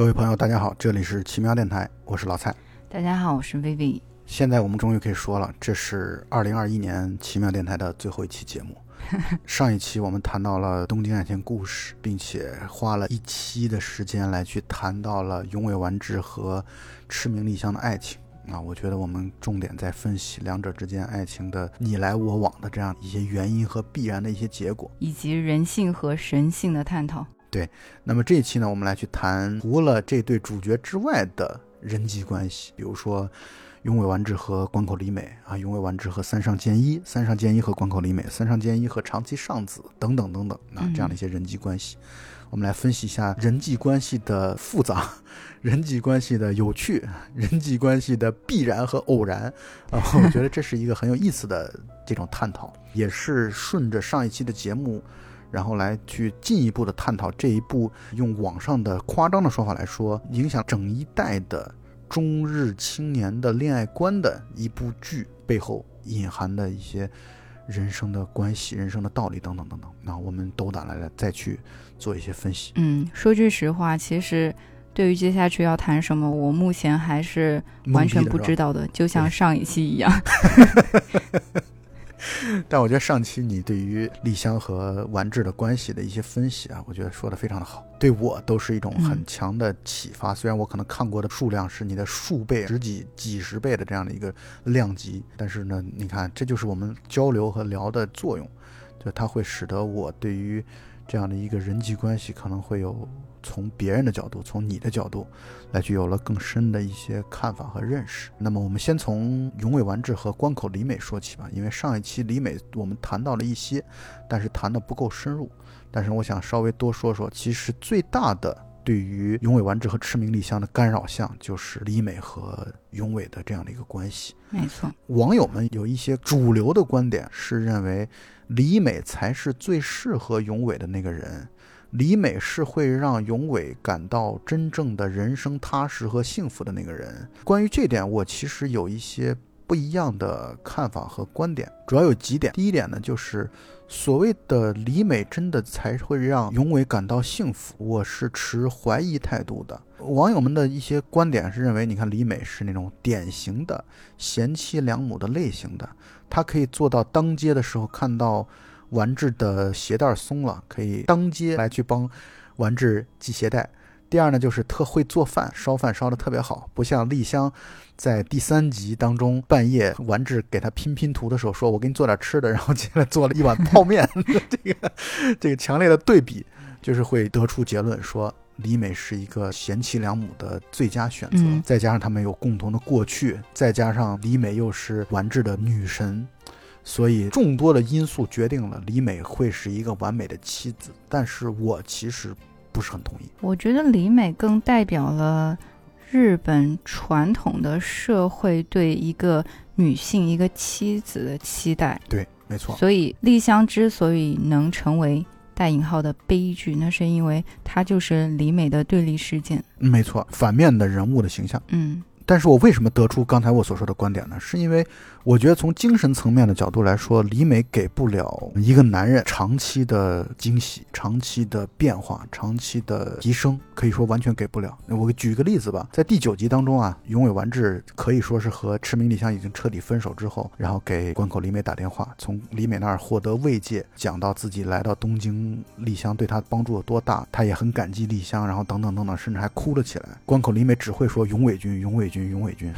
各位朋友，大家好，这里是奇妙电台，我是老蔡。大家好，我是 Vivi。现在我们终于可以说了，这是二零二一年奇妙电台的最后一期节目。上一期我们谈到了东京爱情故事，并且花了一期的时间来去谈到了永尾完治和赤名莉香的爱情。啊，我觉得我们重点在分析两者之间爱情的你来我往的这样一些原因和必然的一些结果，以及人性和神性的探讨。对，那么这一期呢，我们来去谈除了这对主角之外的人际关系，比如说。永尾完治和关口里美啊，永尾完治和三上健一，三上健一和关口里美，三上健一和长崎尚子等等等等啊，这样的一些人际关系，我们来分析一下人际关系的复杂，人际关系的有趣，人际关系的必然和偶然啊，我觉得这是一个很有意思的这种探讨，也是顺着上一期的节目，然后来去进一步的探讨这一部用网上的夸张的说法来说，影响整一代的。中日青年的恋爱观的一部剧背后隐含的一些人生的关系、人生的道理等等等等，那我们斗胆来了再去做一些分析。嗯，说句实话，其实对于接下去要谈什么，我目前还是完全不知道的，就像上一期一样。但我觉得上期你对于丽香和完治的关系的一些分析啊，我觉得说的非常的好，对我都是一种很强的启发。虽然我可能看过的数量是你的数倍、十几、几十倍的这样的一个量级，但是呢，你看这就是我们交流和聊的作用，就它会使得我对于这样的一个人际关系可能会有。从别人的角度，从你的角度，来去有了更深的一些看法和认识。那么，我们先从永尾完治和关口里美说起吧。因为上一期里美我们谈到了一些，但是谈的不够深入。但是我想稍微多说说，其实最大的对于永尾完治和赤名莉香的干扰项，就是里美和永尾的这样的一个关系。没错，网友们有一些主流的观点是认为，里美才是最适合永尾的那个人。李美是会让永伟感到真正的人生踏实和幸福的那个人。关于这点，我其实有一些不一样的看法和观点，主要有几点。第一点呢，就是所谓的李美真的才会让永伟感到幸福，我是持怀疑态度的。网友们的一些观点是认为，你看李美是那种典型的贤妻良母的类型的，她可以做到当街的时候看到。丸治的鞋带松了，可以当街来去帮丸治系鞋带。第二呢，就是特会做饭，烧饭烧的特别好，不像丽香在第三集当中半夜丸治给他拼拼图的时候，说我给你做点吃的，然后接下来做了一碗泡面。这 个这个强烈的对比，就是会得出结论说李美是一个贤妻良母的最佳选择。再加上他们有共同的过去，再加上李美又是丸治的女神。所以众多的因素决定了李美会是一个完美的妻子，但是我其实不是很同意。我觉得李美更代表了日本传统的社会对一个女性、一个妻子的期待。对，没错。所以丽香之所以能成为带引号的悲剧，那是因为她就是李美的对立事件。没错，反面的人物的形象。嗯。但是我为什么得出刚才我所说的观点呢？是因为我觉得从精神层面的角度来说，李美给不了一个男人长期的惊喜、长期的变化、长期的提升，可以说完全给不了。我举个例子吧，在第九集当中啊，永尾完治可以说是和赤名莉香已经彻底分手之后，然后给关口李美打电话，从李美那儿获得慰藉，讲到自己来到东京，丽香对他帮助有多大，他也很感激丽香，然后等等等等，甚至还哭了起来。关口李美只会说永尾君，永尾君。永伟君，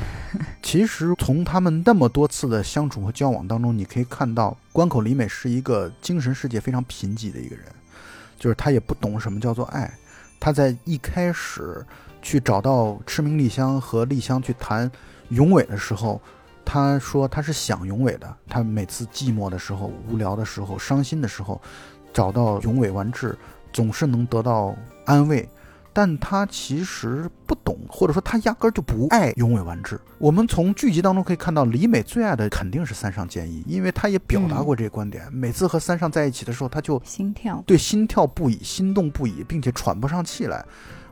其实从他们那么多次的相处和交往当中，你可以看到关口里美是一个精神世界非常贫瘠的一个人，就是他也不懂什么叫做爱。他在一开始去找到赤名莉香和丽香去谈永伟的时候，他说他是想永伟的。他每次寂寞的时候、无聊的时候、伤心的时候，找到永伟完治，总是能得到安慰。但他其实不懂，或者说他压根儿就不爱永尾完治。我们从剧集当中可以看到，李美最爱的肯定是三上健一，因为他也表达过这个观点。每次和三上在一起的时候，他就心跳，对，心跳不已，心动不已，并且喘不上气来。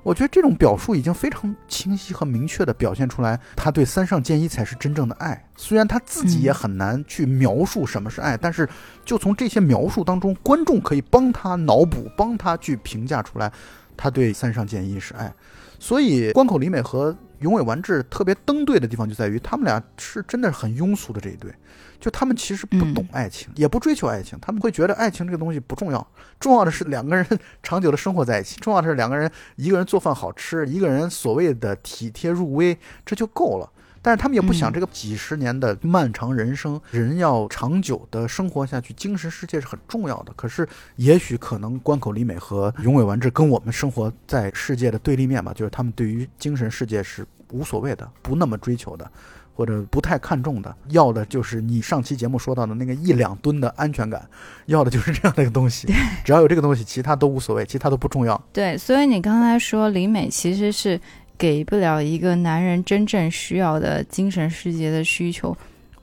我觉得这种表述已经非常清晰和明确地表现出来，他对三上健一才是真正的爱。虽然他自己也很难去描述什么是爱，但是就从这些描述当中，观众可以帮他脑补，帮他去评价出来。他对三上健一是爱。所以关口里美和永尾完治特别登对的地方就在于，他们俩是真的很庸俗的这一对。就他们其实不懂爱情，也不追求爱情，他们会觉得爱情这个东西不重要，重要的是两个人 长久的生活在一起，重要的是两个人一个人做饭好吃，一个人所谓的体贴入微，这就够了。但是他们也不想这个几十年的漫长人生，人要长久的生活下去，精神世界是很重要的。可是也许可能关口里美和永尾完治跟我们生活在世界的对立面吧，就是他们对于精神世界是无所谓的，不那么追求的。或者不太看重的，要的就是你上期节目说到的那个一两吨的安全感，要的就是这样的一个东西。只要有这个东西，其他都无所谓，其他都不重要。对，所以你刚才说李美其实是给不了一个男人真正需要的精神世界的需求，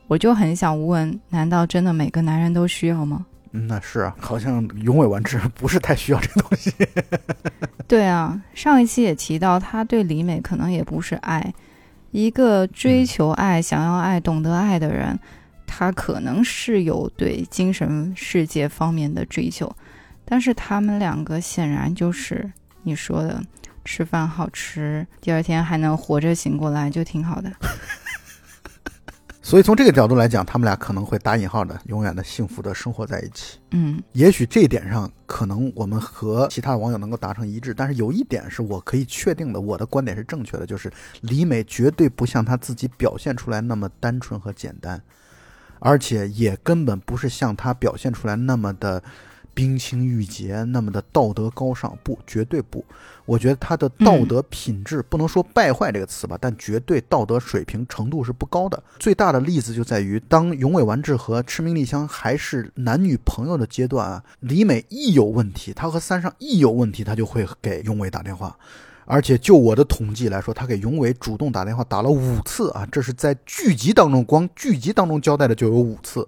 我就很想问：难道真的每个男人都需要吗？嗯，那是啊，好像永尾完治不是太需要这东西。对啊，上一期也提到，他对李美可能也不是爱。一个追求爱、想要爱、懂得爱的人，他可能是有对精神世界方面的追求，但是他们两个显然就是你说的，吃饭好吃，第二天还能活着醒过来，就挺好的。所以从这个角度来讲，他们俩可能会打引号的永远的幸福的生活在一起。嗯，也许这一点上，可能我们和其他网友能够达成一致。但是有一点是我可以确定的，我的观点是正确的，就是李美绝对不像她自己表现出来那么单纯和简单，而且也根本不是像她表现出来那么的。冰清玉洁，那么的道德高尚，不，绝对不。我觉得他的道德品质不能说败坏这个词吧，但绝对道德水平程度是不高的。最大的例子就在于，当永尾完治和赤名莉香还是男女朋友的阶段啊，李美一有问题，他和三上一有问题，他就会给永尾打电话。而且就我的统计来说，他给永尾主动打电话打了五次啊，这是在剧集当中，光剧集当中交代的就有五次。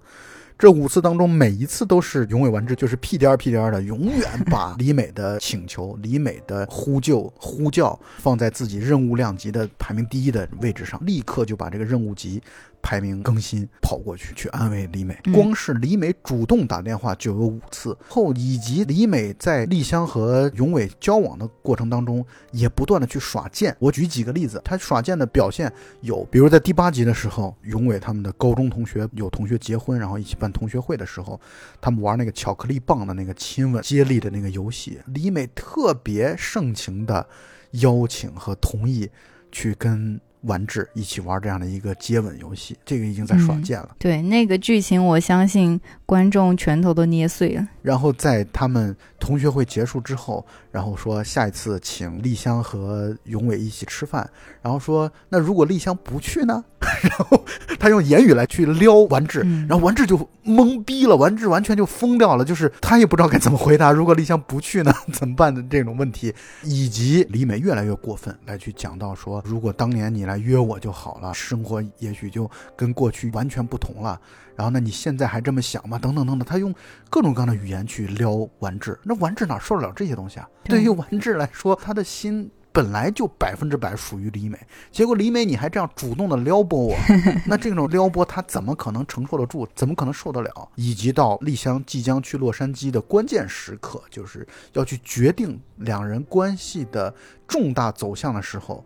这五次当中，每一次都是永尾完治，就是屁颠儿屁颠儿的，永远把李美的请求、李美的呼救、呼叫放在自己任务量级的排名第一的位置上，立刻就把这个任务级。排名更新，跑过去去安慰李美。光是李美主动打电话就有五次，后以及李美在丽香和永伟交往的过程当中，也不断的去耍贱。我举几个例子，他耍贱的表现有，比如在第八集的时候，永伟他们的高中同学有同学结婚，然后一起办同学会的时候，他们玩那个巧克力棒的那个亲吻接力的那个游戏，李美特别盛情的邀请和同意去跟。完治一起玩这样的一个接吻游戏，这个已经在耍贱了。对那个剧情，我相信观众拳头都捏碎了。然后在他们同学会结束之后，然后说下一次请丽香和永伟一起吃饭。然后说那如果丽香不去呢？然后他用言语来去撩完治，然后完治就懵逼了，完治完全就疯掉了，就是他也不知道该怎么回答。如果丽香不去呢，怎么办的这种问题，以及李美越来越过分来去讲到说，如果当年你来约我就好了，生活也许就跟过去完全不同了。然后呢，你现在还这么想吗？等等等等，他用各种各样的语言去撩完治，那完治哪受得了这些东西啊？对于完治来说，他的心。本来就百分之百属于李美，结果李美你还这样主动的撩拨我，那这种撩拨他怎么可能承受得住？怎么可能受得了？以及到丽香即将去洛杉矶的关键时刻，就是要去决定两人关系的重大走向的时候，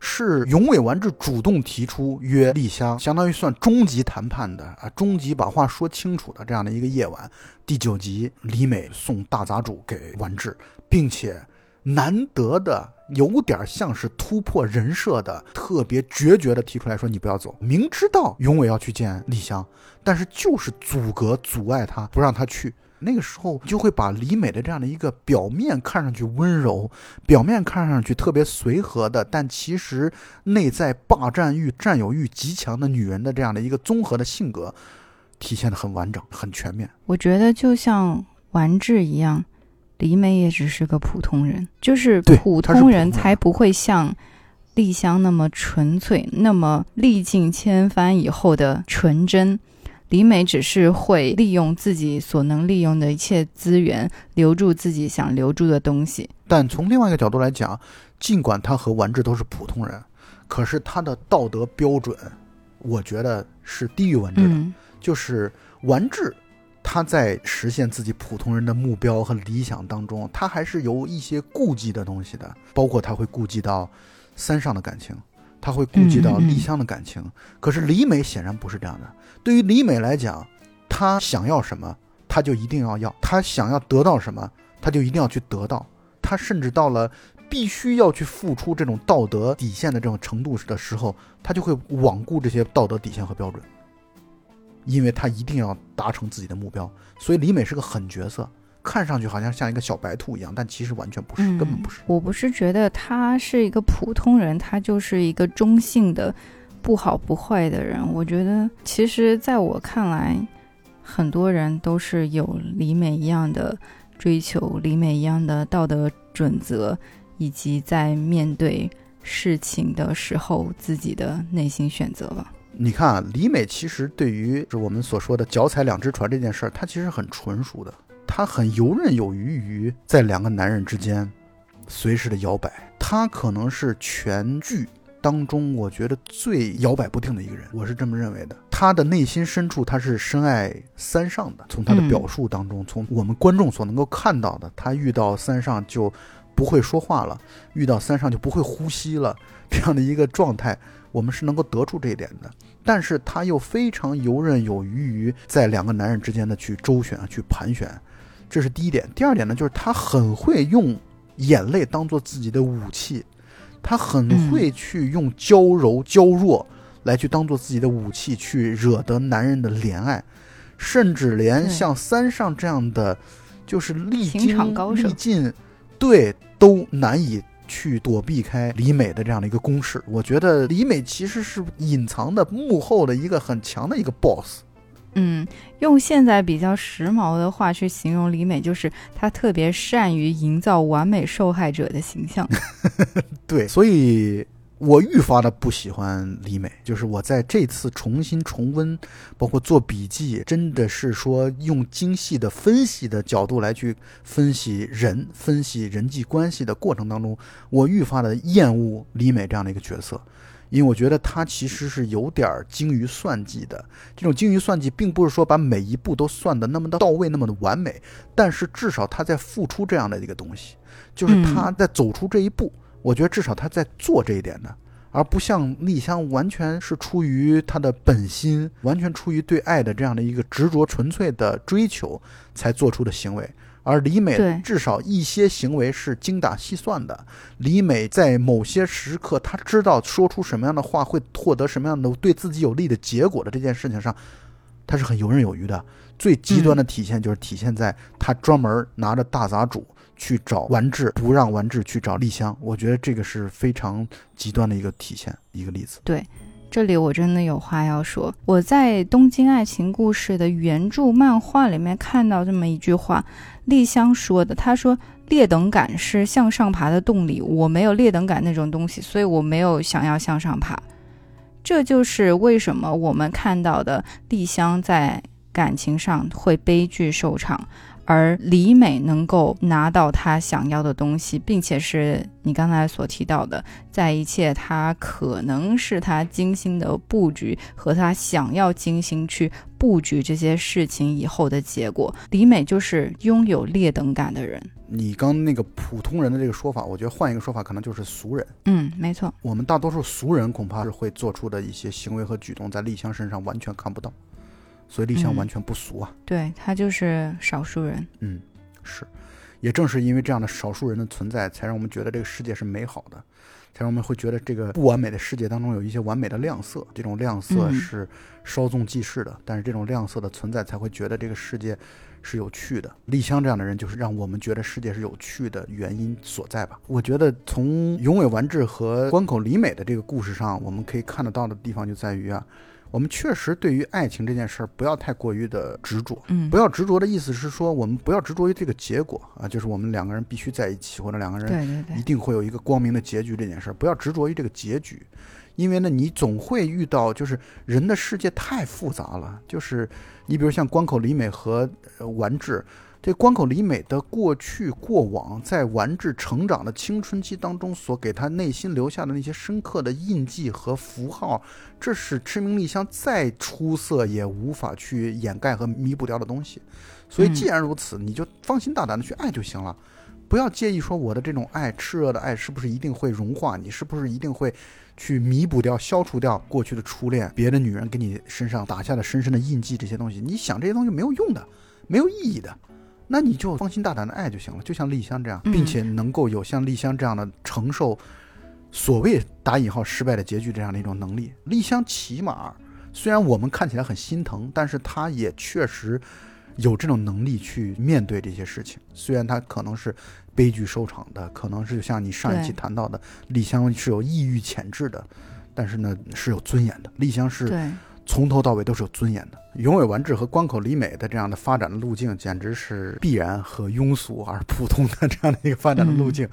是永尾完治主动提出约丽香，相当于算终极谈判的啊，终极把话说清楚的这样的一个夜晚。第九集，李美送大杂主给完治，并且。难得的有点像是突破人设的，特别决绝的提出来说：“你不要走。”明知道永伟要去见丽香，但是就是阻隔、阻碍他，不让他去。那个时候就会把李美的这样的一个表面看上去温柔、表面看上去特别随和的，但其实内在霸占欲、占有欲极强的女人的这样的一个综合的性格，体现的很完整、很全面。我觉得就像完治一样。李美也只是个普通人，就是普通人才不会像丽香那么纯粹，那么历尽千帆以后的纯真。李美只是会利用自己所能利用的一切资源，留住自己想留住的东西。但从另外一个角度来讲，尽管他和完治都是普通人，可是他的道德标准，我觉得是低于完治的。就是完治。他在实现自己普通人的目标和理想当中，他还是有一些顾忌的东西的，包括他会顾及到三上的感情，他会顾及到丽香的感情。可是李美显然不是这样的。对于李美来讲，她想要什么，她就一定要要；她想要得到什么，她就一定要去得到。她甚至到了必须要去付出这种道德底线的这种程度的时候，她就会罔顾这些道德底线和标准。因为他一定要达成自己的目标，所以李美是个狠角色，看上去好像像一个小白兔一样，但其实完全不是，根本不是。我不是觉得他是一个普通人，他就是一个中性的、不好不坏的人。我觉得，其实在我看来，很多人都是有李美一样的追求，李美一样的道德准则，以及在面对事情的时候自己的内心选择吧。你看啊，李美其实对于是我们所说的脚踩两只船这件事儿，她其实很纯熟的，她很游刃有余于在两个男人之间随时的摇摆。她可能是全剧当中我觉得最摇摆不定的一个人，我是这么认为的。她的内心深处，她是深爱三上的。从她的表述当中，从我们观众所能够看到的，她遇到三上就不会说话了，遇到三上就不会呼吸了，这样的一个状态。我们是能够得出这一点的，但是他又非常游刃有余于在两个男人之间的去周旋、去盘旋，这是第一点。第二点呢，就是他很会用眼泪当做自己的武器，他很会去用娇柔娇弱来去当做自己的武器，去惹得男人的怜爱，甚至连像三上这样的，就是历经历尽，对，都难以。去躲避开李美的这样的一个攻势，我觉得李美其实是隐藏的幕后的一个很强的一个 boss。嗯，用现在比较时髦的话去形容李美，就是她特别善于营造完美受害者的形象。对，所以。我愈发的不喜欢李美，就是我在这次重新重温，包括做笔记，真的是说用精细的分析的角度来去分析人、分析人际关系的过程当中，我愈发的厌恶李美这样的一个角色，因为我觉得她其实是有点精于算计的。这种精于算计，并不是说把每一步都算的那么的到位、那么的完美，但是至少她在付出这样的一个东西，就是她在走出这一步。我觉得至少他在做这一点的，而不像丽香完全是出于他的本心，完全出于对爱的这样的一个执着、纯粹的追求才做出的行为。而李美至少一些行为是精打细算的。李美在某些时刻，她知道说出什么样的话会获得什么样的对自己有利的结果的这件事情上，她是很游刃有余的。最极端的体现就是体现在她专门拿着大杂主。去找完治，不让完治去找丽香，我觉得这个是非常极端的一个体现，一个例子。对，这里我真的有话要说。我在《东京爱情故事》的原著漫画里面看到这么一句话，丽香说的，她说：“劣等感是向上爬的动力，我没有劣等感那种东西，所以我没有想要向上爬。”这就是为什么我们看到的丽香在感情上会悲剧收场。而李美能够拿到她想要的东西，并且是你刚才所提到的，在一切她可能是她精心的布局和她想要精心去布局这些事情以后的结果，李美就是拥有劣等感的人。你刚那个普通人的这个说法，我觉得换一个说法，可能就是俗人。嗯，没错，我们大多数俗人恐怕是会做出的一些行为和举动，在丽香身上完全看不到。所以丽香完全不俗啊，对他就是少数人。嗯，是，也正是因为这样的少数人的存在，才让我们觉得这个世界是美好的，才让我们会觉得这个不完美的世界当中有一些完美的亮色。这种亮色是稍纵即逝的，但是这种亮色的存在才会觉得这个世界是有趣的。丽香这样的人就是让我们觉得世界是有趣的原因所在吧？我觉得从永尾完治和关口里美的这个故事上，我们可以看得到的地方就在于啊。我们确实对于爱情这件事儿不要太过于的执着，嗯，不要执着的意思是说，我们不要执着于这个结果啊，就是我们两个人必须在一起，或者两个人一定会有一个光明的结局这件事儿，不要执着于这个结局，因为呢，你总会遇到，就是人的世界太复杂了，就是你比如像关口李美和丸治，这关口里美的过去过往，在完治成长的青春期当中所给他内心留下的那些深刻的印记和符号，这是赤名丽香再出色也无法去掩盖和弥补掉的东西。所以既然如此，你就放心大胆的去爱就行了，不要介意说我的这种爱，炽热的爱是不是一定会融化你，是不是一定会去弥补掉、消除掉过去的初恋、别的女人给你身上打下的深深的印记这些东西。你想这些东西没有用的，没有意义的。那你就放心大胆的爱就行了，就像丽香这样，并且能够有像丽香这样的承受所谓打引号失败的结局这样的一种能力。丽香起码虽然我们看起来很心疼，但是她也确实有这种能力去面对这些事情。虽然她可能是悲剧收场的，可能是像你上一期谈到的，丽香是有抑郁潜质的，但是呢是有尊严的。丽香是。从头到尾都是有尊严的。永尾完治和关口里美的这样的发展的路径，简直是必然和庸俗而普通的这样的一个发展的路径。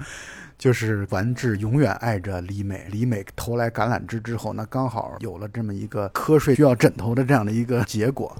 就是完治永远爱着李美，李美投来橄榄枝之后，那刚好有了这么一个瞌睡需要枕头的这样的一个结果，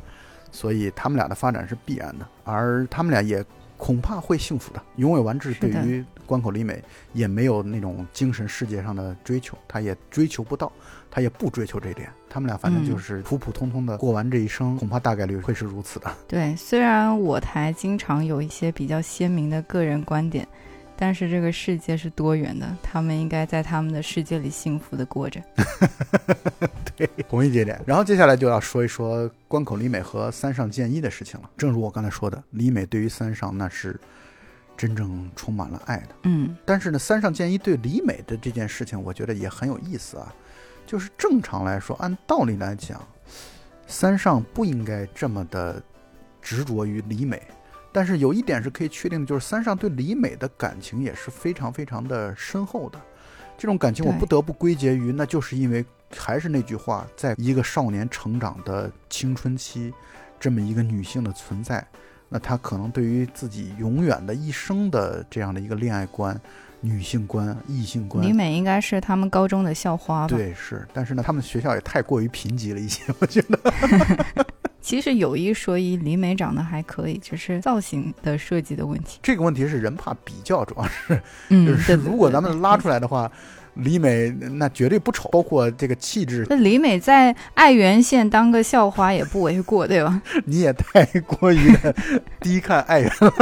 所以他们俩的发展是必然的，而他们俩也恐怕会幸福的。永尾完治对于关口里美也没有那种精神世界上的追求，他也追求不到。他也不追求这点，他们俩反正就是普普通通的过完这一生，恐怕大概率会是如此的。对，虽然我台经常有一些比较鲜明的个人观点，但是这个世界是多元的，他们应该在他们的世界里幸福的过着。对，同意这点。然后接下来就要说一说关口里美和三上健一的事情了。正如我刚才说的，里美对于三上那是真正充满了爱的。嗯，但是呢，三上健一对李美的这件事情，我觉得也很有意思啊。就是正常来说，按道理来讲，三上不应该这么的执着于李美。但是有一点是可以确定的，就是三上对李美的感情也是非常非常的深厚的。这种感情我不得不归结于，那就是因为还是那句话，在一个少年成长的青春期，这么一个女性的存在，那她可能对于自己永远的一生的这样的一个恋爱观。女性观、异性观，李美应该是他们高中的校花吧？对，是，但是呢，他们学校也太过于贫瘠了一些，我觉得。其实有一说一，李美长得还可以，只是造型的设计的问题。这个问题是人怕比较，主要是，嗯，就是 如果咱们拉出来的话，李美那绝对不丑，包括这个气质。那李美在爱媛县当个校花也不为过，对吧？你也太过于的低看爱媛了。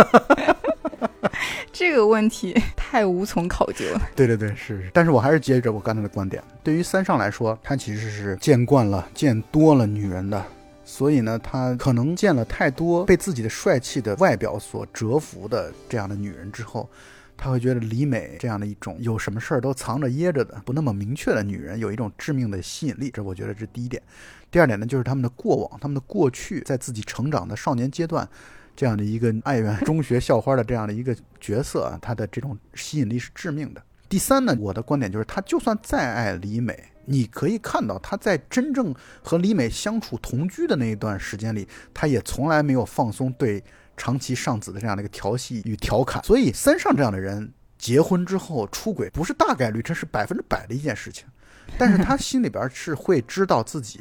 这个问题太无从考究了。对对对，是。但是我还是接着我刚才的观点，对于三上来说，他其实是见惯了、见多了女人的，所以呢，他可能见了太多被自己的帅气的外表所折服的这样的女人之后，他会觉得李美这样的一种有什么事儿都藏着掖着的、不那么明确的女人，有一种致命的吸引力。这我觉得是第一点。第二点呢，就是他们的过往、他们的过去，在自己成长的少年阶段。这样的一个爱媛 中学校花的这样的一个角色啊，他的这种吸引力是致命的。第三呢，我的观点就是，他就算再爱李美，你可以看到他在真正和李美相处同居的那一段时间里，他也从来没有放松对长崎尚子的这样的一个调戏与调侃。所以三上这样的人结婚之后出轨不是大概率，这是百分之百的一件事情。但是他心里边是会知道自己。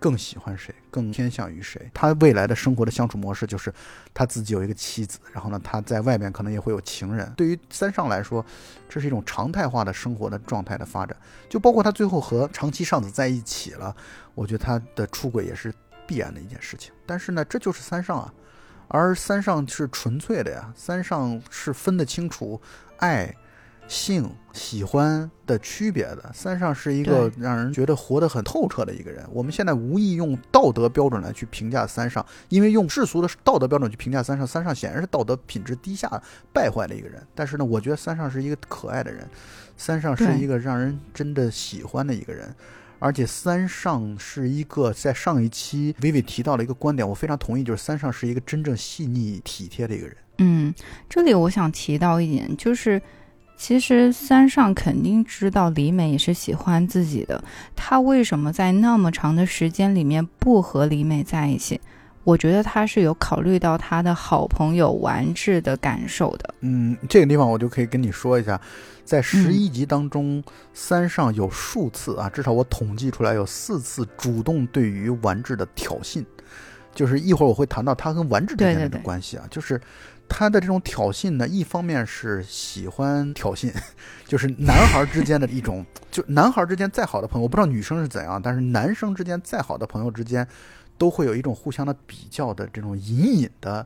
更喜欢谁，更偏向于谁？他未来的生活的相处模式就是，他自己有一个妻子，然后呢，他在外面可能也会有情人。对于三上来说，这是一种常态化的生活的状态的发展。就包括他最后和长期上子在一起了，我觉得他的出轨也是必然的一件事情。但是呢，这就是三上啊，而三上是纯粹的呀，三上是分得清楚爱。性喜欢的区别的三上是一个让人觉得活得很透彻的一个人。我们现在无意用道德标准来去评价三上，因为用世俗的道德标准去评价三上，三上显然是道德品质低下、败坏的一个人。但是呢，我觉得三上是一个可爱的人，三上是一个让人真的喜欢的一个人，而且三上是一个在上一期薇薇提到了一个观点，我非常同意，就是三上是一个真正细腻体贴的一个人。嗯，这里我想提到一点就是。其实三上肯定知道李美也是喜欢自己的，他为什么在那么长的时间里面不和李美在一起？我觉得他是有考虑到他的好朋友丸治的感受的。嗯，这个地方我就可以跟你说一下，在十一集当中，三上有数次啊，至少我统计出来有四次主动对于丸治的挑衅，就是一会儿我会谈到他跟丸治之间的关系啊，就是。他的这种挑衅呢，一方面是喜欢挑衅，就是男孩之间的一种，就男孩之间再好的朋友，我不知道女生是怎样，但是男生之间再好的朋友之间，都会有一种互相的比较的这种隐隐的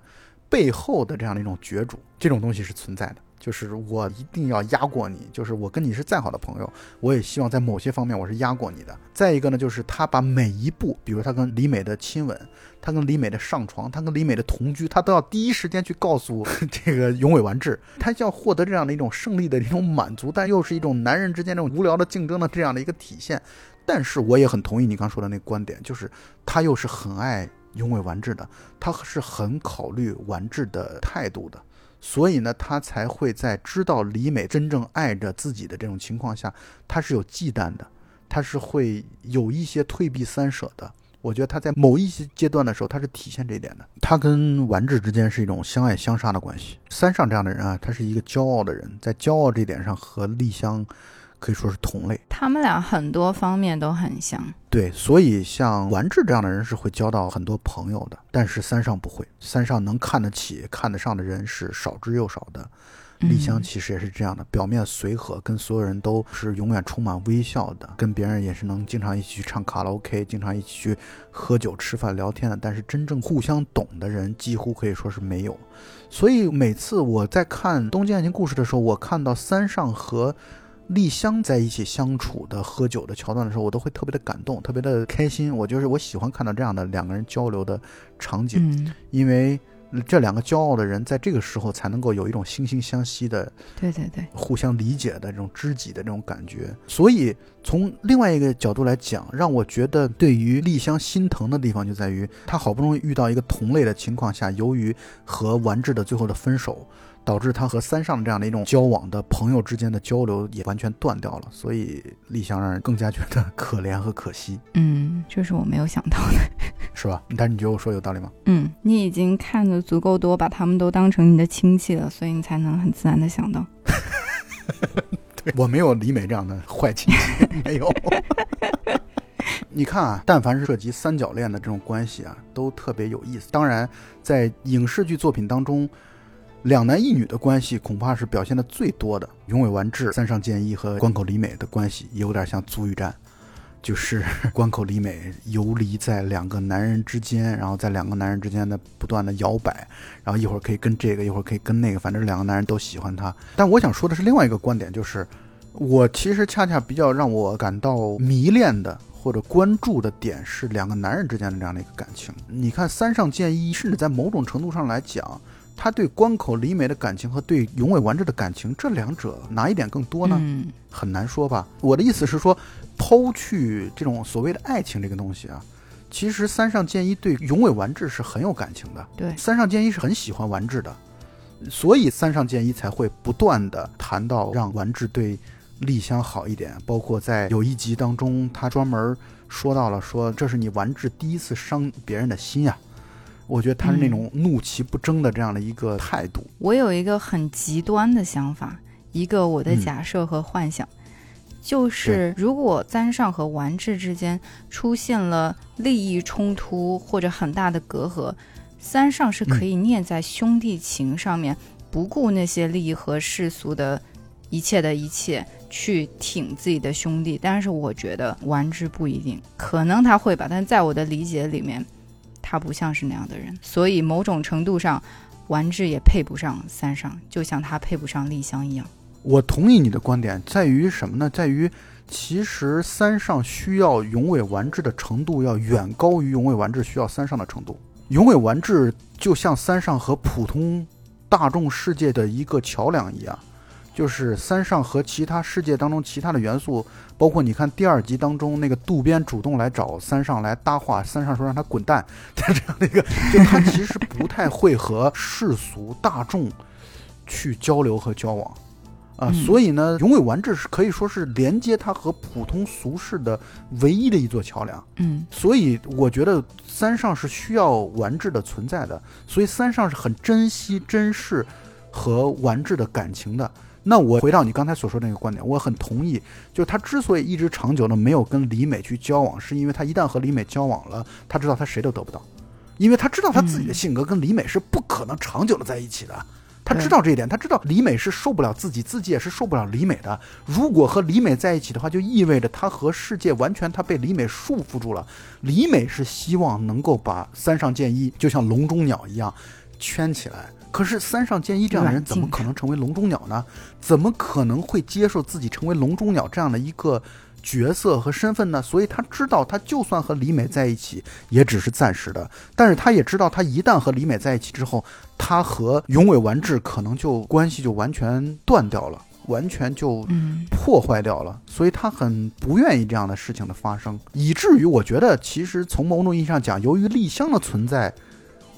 背后的这样的一种角逐，这种东西是存在的。就是我一定要压过你，就是我跟你是再好的朋友，我也希望在某些方面我是压过你的。再一个呢，就是他把每一步，比如他跟李美的亲吻，他跟李美的上床，他跟李美的同居，他都要第一时间去告诉 这个永尾完治，他要获得这样的一种胜利的一种满足，但又是一种男人之间这种无聊的竞争的这样的一个体现。但是我也很同意你刚说的那个观点，就是他又是很爱永尾完治的，他是很考虑完治的态度的。所以呢，他才会在知道李美真正爱着自己的这种情况下，他是有忌惮的，他是会有一些退避三舍的。我觉得他在某一些阶段的时候，他是体现这一点的。他跟丸治之间是一种相爱相杀的关系。三上这样的人啊，他是一个骄傲的人，在骄傲这点上和丽香。可以说是同类，他们俩很多方面都很像。对，所以像丸治这样的人是会交到很多朋友的，但是三上不会。三上能看得起、看得上的人是少之又少的。丽香其实也是这样的，表面随和，跟所有人都是永远充满微笑的，跟别人也是能经常一起去唱卡拉 OK，经常一起去喝酒、吃饭、聊天的。但是真正互相懂的人，几乎可以说是没有。所以每次我在看《东京爱情故事》的时候，我看到三上和。丽香在一起相处的喝酒的桥段的时候，我都会特别的感动，特别的开心。我就是我喜欢看到这样的两个人交流的场景，因为这两个骄傲的人在这个时候才能够有一种惺惺相惜的，对对对，互相理解的这种知己的这种感觉。所以从另外一个角度来讲，让我觉得对于丽香心疼的地方就在于，她好不容易遇到一个同类的情况下，由于和完治的最后的分手。导致他和三上这样的一种交往的朋友之间的交流也完全断掉了，所以丽香让人更加觉得可怜和可惜。嗯，这是我没有想到的，是吧？但是你觉得我说有道理吗？嗯，你已经看的足够多，把他们都当成你的亲戚了，所以你才能很自然的想到。对 我没有李美这样的坏亲戚，没有。你看啊，但凡是涉及三角恋的这种关系啊，都特别有意思。当然，在影视剧作品当中。两男一女的关系恐怕是表现的最多的。永尾完治、三上健一和关口里美的关系有点像足浴战，就是 关口里美游离在两个男人之间，然后在两个男人之间的不断的摇摆，然后一会儿可以跟这个，一会儿可以跟那个，反正两个男人都喜欢他。但我想说的是另外一个观点，就是我其实恰恰比较让我感到迷恋的或者关注的点是两个男人之间的这样的一个感情。你看三上健一，甚至在某种程度上来讲。他对关口里美的感情和对永尾完治的感情，这两者哪一点更多呢？很难说吧。我的意思是说，抛去这种所谓的爱情这个东西啊，其实三上健一对永尾完治是很有感情的。对，三上健一是很喜欢完治的，所以三上健一才会不断的谈到让完治对丽香好一点。包括在有一集当中，他专门说到了说，这是你完治第一次伤别人的心呀。我觉得他是那种怒其不争的这样的一个态度。我有一个很极端的想法，一个我的假设和幻想，就是如果三上和丸治之间出现了利益冲突或者很大的隔阂，三上是可以念在兄弟情上面，不顾那些利益和世俗的一切的一切去挺自己的兄弟。但是我觉得丸治不一定，可能他会吧，但在我的理解里面。他不像是那样的人，所以某种程度上，丸治也配不上三上，就像他配不上丽香一样。我同意你的观点，在于什么呢？在于其实三上需要永尾丸治的程度要远高于永尾丸治需要三上的程度。永尾丸治就像三上和普通大众世界的一个桥梁一样。就是三上和其他世界当中其他的元素，包括你看第二集当中那个渡边主动来找三上来搭话，三上说让他滚蛋，他这样的一个，就他其实不太会和世俗大众去交流和交往啊，所以呢，永尾完治是可以说是连接他和普通俗世的唯一的一座桥梁。嗯，所以我觉得三上是需要完治的存在的，所以三上是很珍惜、珍视和完治的感情的。那我回到你刚才所说的那个观点，我很同意。就是他之所以一直长久的没有跟李美去交往，是因为他一旦和李美交往了，他知道他谁都得不到。因为他知道他自己的嗯性格跟李美是不可能长久的在一起的。他知道这一点，他知道李美是受不了自己，自己也是受不了李美的。如果和李美在一起的话，就意味着他和世界完全他被李美束缚住了。李美是希望能够把三上健一就像笼中鸟一样圈起来，可是三上健一这样的人怎么可能成为笼中鸟呢？怎么可能会接受自己成为笼中鸟这样的一个角色和身份呢？所以他知道，他就算和李美在一起，也只是暂时的。但是他也知道，他一旦和李美在一起之后，他和永尾完治可能就关系就完全断掉了，完全就嗯破坏掉了，所以他很不愿意这样的事情的发生，以至于我觉得，其实从某种意义上讲，由于丽香的存在，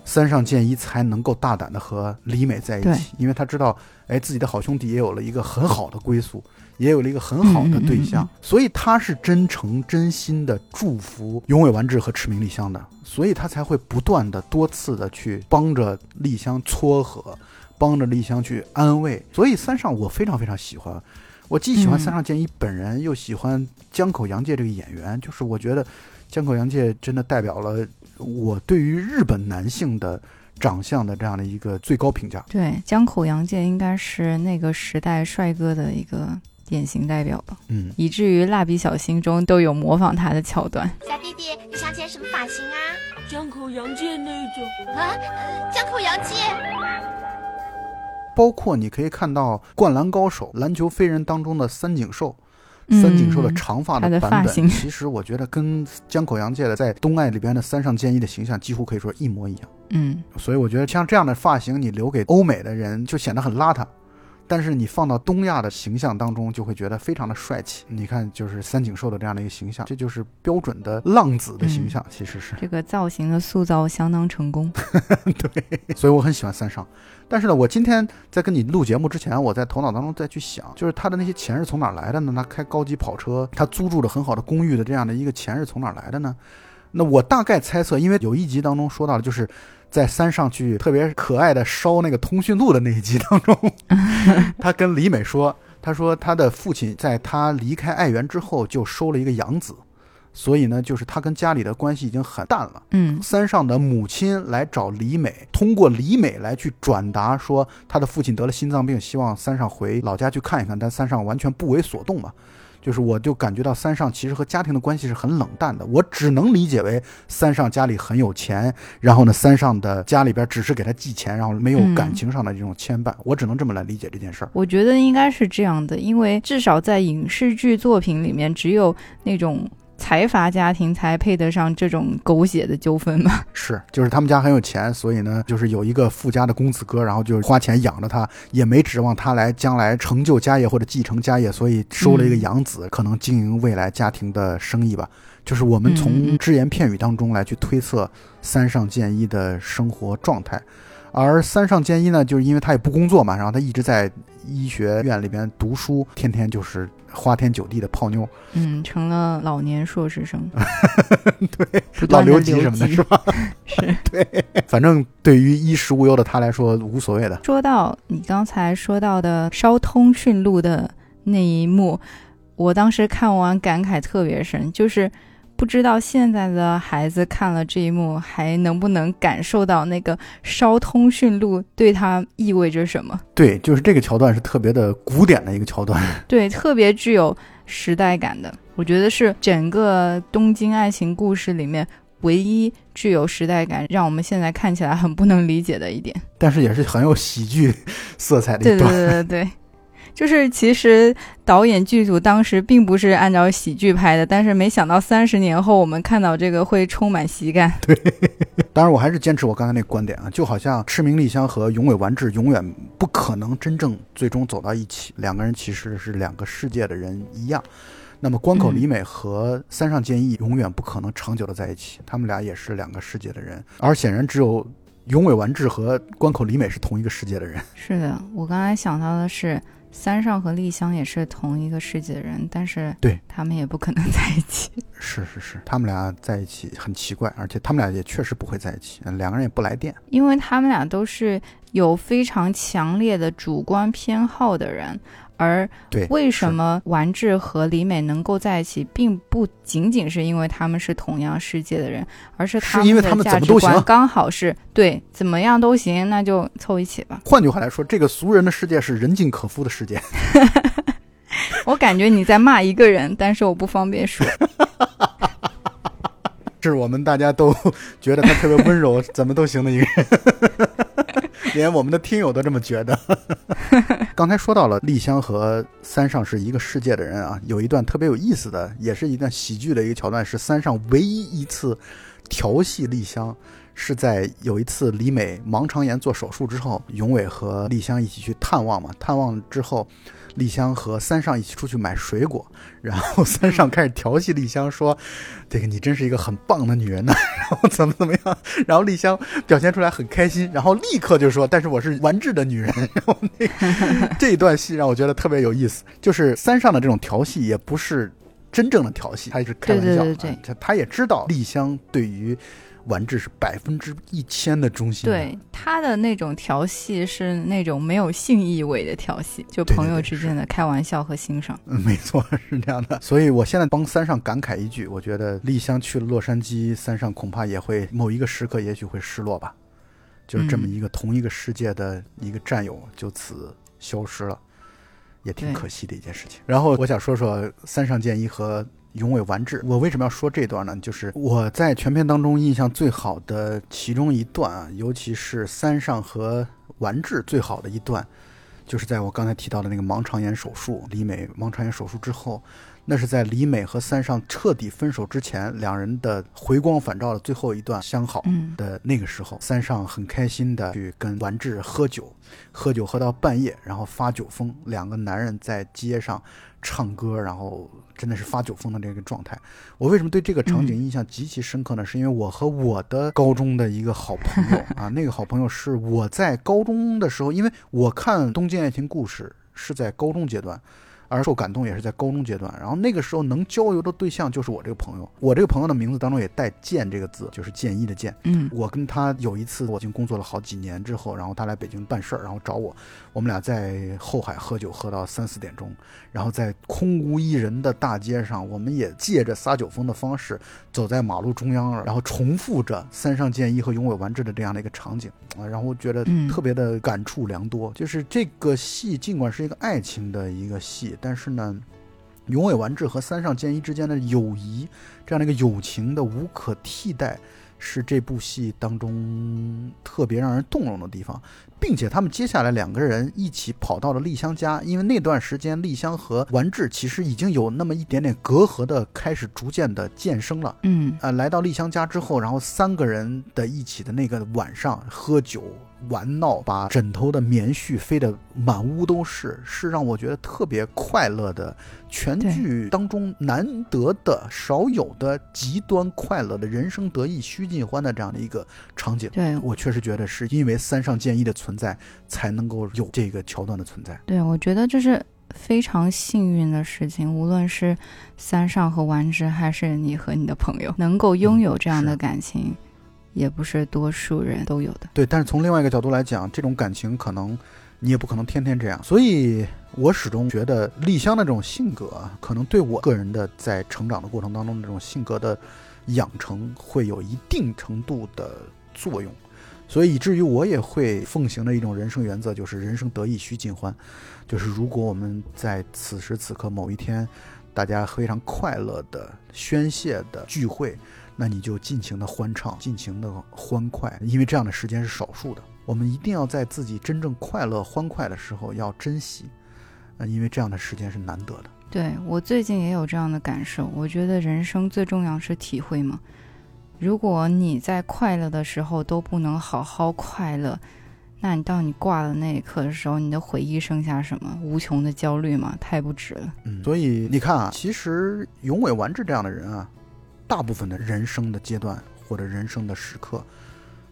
三上健一才能够大胆的和李美在一起，因为他知道，哎，自己的好兄弟也有了一个很好的归宿，也有了一个很好的对象，嗯嗯嗯。所以他是真诚真心的祝福永尾完治和赤名丽香的，所以他才会不断的多次的去帮着丽香撮合，帮着丽香去安慰，所以三上我非常非常喜欢。我既喜欢嗯。三上健一本人，又喜欢江口洋介这个演员，就是我觉得江口洋介真的代表了我对于日本男性的长相的这样的一个最高评价。对，江口洋介应该是那个时代帅哥的一个典型代表吧，嗯，以至于蜡笔小新中都有模仿他的桥段。小弟弟，你想剪什么发型啊？江口洋介那种。啊，呃江口洋介。包括你可以看到《灌篮高手》篮球飞人当中的三井寿，嗯三井寿的长发的版本，其实我觉得跟江口洋介的在《东爱》里边的三上健一的形象几乎可以说一模一样。嗯，所以我觉得像这样的发型，你留给欧美的人就显得很邋遢，但是你放到东亚的形象当中，就会觉得非常的帅气。你看，就是三井寿的这样的一个形象，这就是标准的浪子的形象，其实是。这个造型的塑造相当成功。对所以我很喜欢三上。但是呢，我今天在跟你录节目之前，我在头脑当中再去想，就是他的那些钱是从哪儿来的呢？他开高级跑车，他租住了很好的公寓的这样的一个钱是从哪儿来的呢？那我大概猜测，因为有一集当中说到了，就是在山上去特别可爱的烧那个通讯录的那一集当中，他跟李美说，他说他的父亲在他离开爱媛之后就收了一个养子，所以呢，就是他跟家里的关系已经很淡了。嗯三上的母亲来找李美，通过李美来去转达说他的父亲得了心脏病，希望三上回老家去看一看，但三上完全不为所动嘛。就是我就感觉到三上其实和家庭的关系是很冷淡的，我只能理解为三上家里很有钱，然后呢三上的家里边只是给他寄钱，然后没有嗯感情上的这种牵绊，我只能这么来理解这件事儿。我觉得应该是这样的，因为至少在影视剧作品里面，只有那种财阀家庭才配得上这种狗血的纠纷嘛。是，就是他们家很有钱，所以呢，就是有一个富家的公子哥，然后就花钱养着他，也没指望他来将来成就家业或者继承家业，所以收了一个嗯养子，可能经营未来家庭的生意吧。就是我们嗯从嗯只言片语当中来去推测三上健一的生活状态，而三上健一呢，就是因为他也不工作嘛，然后他一直在医学院里边读书，天天就是花天酒地的泡妞，嗯，成了老年硕士生，对，不老留级什么的，是吧？是。对反正对于衣食无忧的他来说无所谓的。说到你刚才说到的烧通讯录的那一幕，我当时看完感慨特别深，就是不知道现在的孩子看了这一幕还能不能感受到那个烧通讯录对他意味着什么。对，就是这个桥段是特别的古典的一个桥段。对，特别具有时代感的，我觉得是整个东京爱情故事里面唯一具有时代感，让我们现在看起来很不能理解的一点。但是也是很有喜剧色彩的对对一段。对对对，就是其实导演剧组当时并不是按照喜剧拍的，但是没想到三十年后我们看到这个会充满喜感。对 当然，我还是坚持我刚才那个观点啊，就好像赤名丽香和永尾完治永远不可能真正最终走到一起，两个人其实是两个世界的人一样。那么关口嗯里美和三上健一永远不可能长久的在一起，他们俩也是两个世界的人，而显然只有永尾完治和关口里美是同一个世界的人。是的，我刚才想到的是。三上和丽香也是同一个世界的人，但是对他们也不可能在一起。是是是，他们俩在一起很奇怪，而且他们俩也确实不会在一起，两个人也不来电。因为他们俩都是有非常强烈的主观偏好的人，而，为什么丸治和李美能够在一起，并不仅仅是因为他们是同样世界的人，而是他们的价值观刚好是对，怎么样都行，那就凑一起吧。换句话来说，这个俗人的世界是人尽可夫的世界。我感觉你在骂一个人，但是我不方便说。是我们大家都觉得他特别温柔，怎么都行的一个人，连我们的听友都这么觉得。刚才说到了丽香和三上是一个世界的人啊，有一段特别有意思的，也是一段喜剧的一个桥段，是三上唯一一次调戏丽香。是在有一次李美盲肠炎做手术之后，永伟和丽香一起去探望嘛。探望之后，丽香和三上一起出去买水果，然后三上开始调戏丽香说：“这个你真是一个很棒的女人呐、然后怎么怎么样？然后丽香表现出来很开心，然后立刻就说：“但是我是完治的女人。”然后那这一段戏让我觉得特别有意思，就是三上的这种调戏也不是真正的调戏，他一直开玩笑，对对对对啊他他也知道丽香对于完治是百分之一千的忠心的，对他的那种调戏是那种没有性意味的调戏，就朋友之间的开玩笑和欣赏。嗯，没错，是这样的。所以我现在帮三上感慨一句，我觉得丽香去了洛杉矶，三上恐怕也会某一个时刻，也许会失落吧。就是这么嗯一个同一个世界的一个战友就此消失了，也挺可惜的一件事情。然后我想说说三上健一和永尾完治。我为什么要说这段呢？就是我在全片当中印象最好的其中一段啊，尤其是三上和完治最好的一段，就是在我刚才提到的那个盲肠炎手术，李美盲肠炎手术之后，那是在李美和三上彻底分手之前，两人的回光返照的最后一段相好嗯的那个时候，三上很开心的去跟完治喝酒，喝酒喝到半夜，然后发酒疯，两个男人在街上唱歌，然后真的是发酒疯的这个状态。我为什么对这个场景印象极其深刻呢？是因为我和我的高中的一个好朋友 啊，那个好朋友是我在高中的时候，因为我看《东京爱情故事》是在高中阶段。而受感动也是在高中阶段，然后那个时候能交流的对象就是我这个朋友，我这个朋友的名字当中也带“建”这个字，就是建一的建。嗯我跟他有一次，我已经工作了好几年之后，然后他来北京办事儿，然后找我，我们俩在后海喝酒，喝到三四点钟，然后在空无一人的大街上，我们也借着撒酒疯的方式走在马路中央，然后重复着三上健一和永尾完治的这样的一个场景啊，然后我觉得嗯特别的感触良多。就是这个戏尽管是一个爱情的一个戏，但是呢。永尾完治和三上健一之间的友谊，这样的一个友情的无可替代，是这部戏当中特别让人动容的地方，并且他们接下来两个人一起跑到了丽香家，因为那段时间丽香和完治其实已经有那么一点点隔阂的开始逐渐的渐生了。嗯呃，来到丽香家之后，然后三个人的一起的那个晚上喝酒玩闹，把枕头的棉絮飞得满屋都是，是让我觉得特别快乐的全剧当中难得的、少有的极端快乐的人生得意须尽欢的这样的一个场景。对我确实觉得是因为三上健一的存在，才能够有这个桥段的存在。对，我觉得这是非常幸运的事情，无论是三上和丸之，还是你和你的朋友，能够拥有这样的感情，也不是多数人都有的。对，但是从另外一个角度来讲，这种感情可能你也不可能天天这样，所以我始终觉得丽香的这种性格，可能对我个人的在成长的过程当中这种性格的养成会有一定程度的作用，所以以至于我也会奉行的一种人生原则，就是人生得意须尽欢，就是如果我们在此时此刻某一天，大家非常快乐的宣泄的聚会。那你就尽情的欢唱，尽情的欢快，因为这样的时间是少数的。我们一定要在自己真正快乐、欢快的时候要珍惜，呃，因为这样的时间是难得的。对我最近也有这样的感受，我觉得人生最重要是体会嘛。如果你在快乐的时候都不能好好快乐，那你到你挂的那一刻的时候，你的回忆剩下什么？无穷的焦虑吗？太不值了。嗯，所以你看啊，其实永伟完治这样的人啊，大部分的人生的阶段或者人生的时刻，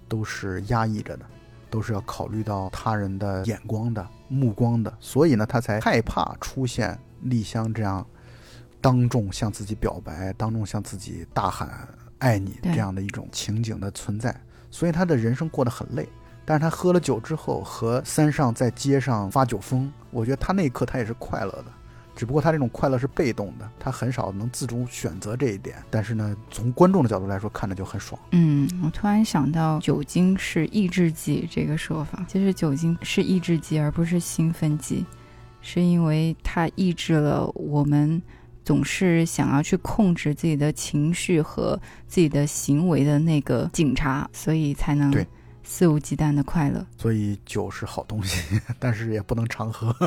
都是压抑着的，都是要考虑到他人的眼光的、目光的，所以呢，他才害怕出现丽香这样当众向自己表白、当众向自己大喊“爱你”这样的一种情景的存在，所以他的人生过得很累。但是他喝了酒之后和三上在街上发酒疯，我觉得他那一刻他也是快乐的，只不过他这种快乐是被动的，他很少能自主选择这一点。但是呢，从观众的角度来说，看着就很爽。嗯，我突然想到酒精是抑制剂这个说法，其实酒精是抑制剂而不是兴奋剂，是因为它抑制了我们总是想要去控制自己的情绪和自己的行为的那个警察，所以才能对肆无忌惮的快乐。所以酒是好东西，但是也不能常喝。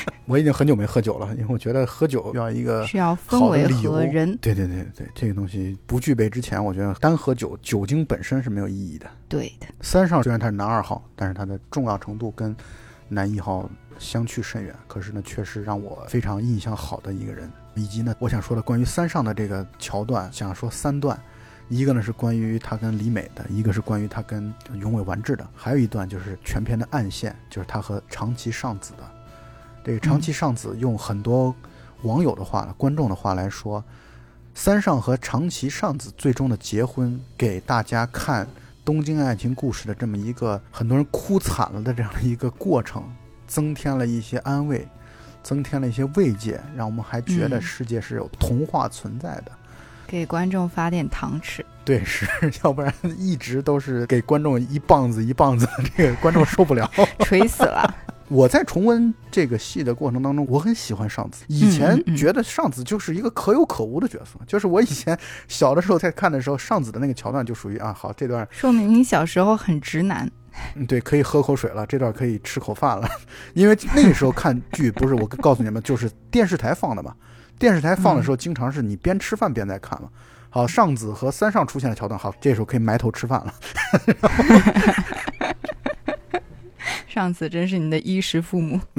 我已经很久没喝酒了，因为我觉得喝酒要一个需要氛围和人，对对对对，这个东西不具备之前，我觉得单喝酒，酒精本身是没有意义的。对的，三上虽然他是男二号，但是他的重要程度跟男一号相去甚远。可是呢，确实让我非常印象好的一个人。以及呢，我想说的关于三上的这个桥段，想说三段，一个呢是关于他跟李美的，一个是关于他跟永尾完治的，还有一段就是全篇的暗线，就是他和长崎尚子的。这个长崎尚子用很多网友的话、观众的话来说，三上和长崎尚子最终的结婚，给大家看东京爱情故事的这么一个很多人哭惨了的这样的一个过程，增添了一些安慰，增添了一些慰藉，让我们还觉得嗯世界是有童话存在的。给观众发点糖吃。对，是 要不然一直都是给观众一棒子一棒子，这个观众受不了。锤死了！我在重温这个戏的过程当中，我很喜欢上子。以前觉得上子就是一个可有可无的角色，就是我以前小的时候在看的时候，上子的那个桥段就属于啊，好这段说明你小时候很直男。嗯，对，可以喝口水了，这段可以吃口饭了，因为那个时候看剧不是我告诉你们，就是电视台放的嘛。电视台放的时候，经常是你边吃饭边在看嘛。好，上子和三上出现的桥段，好，这时候可以埋头吃饭了。上次真是你的衣食父母。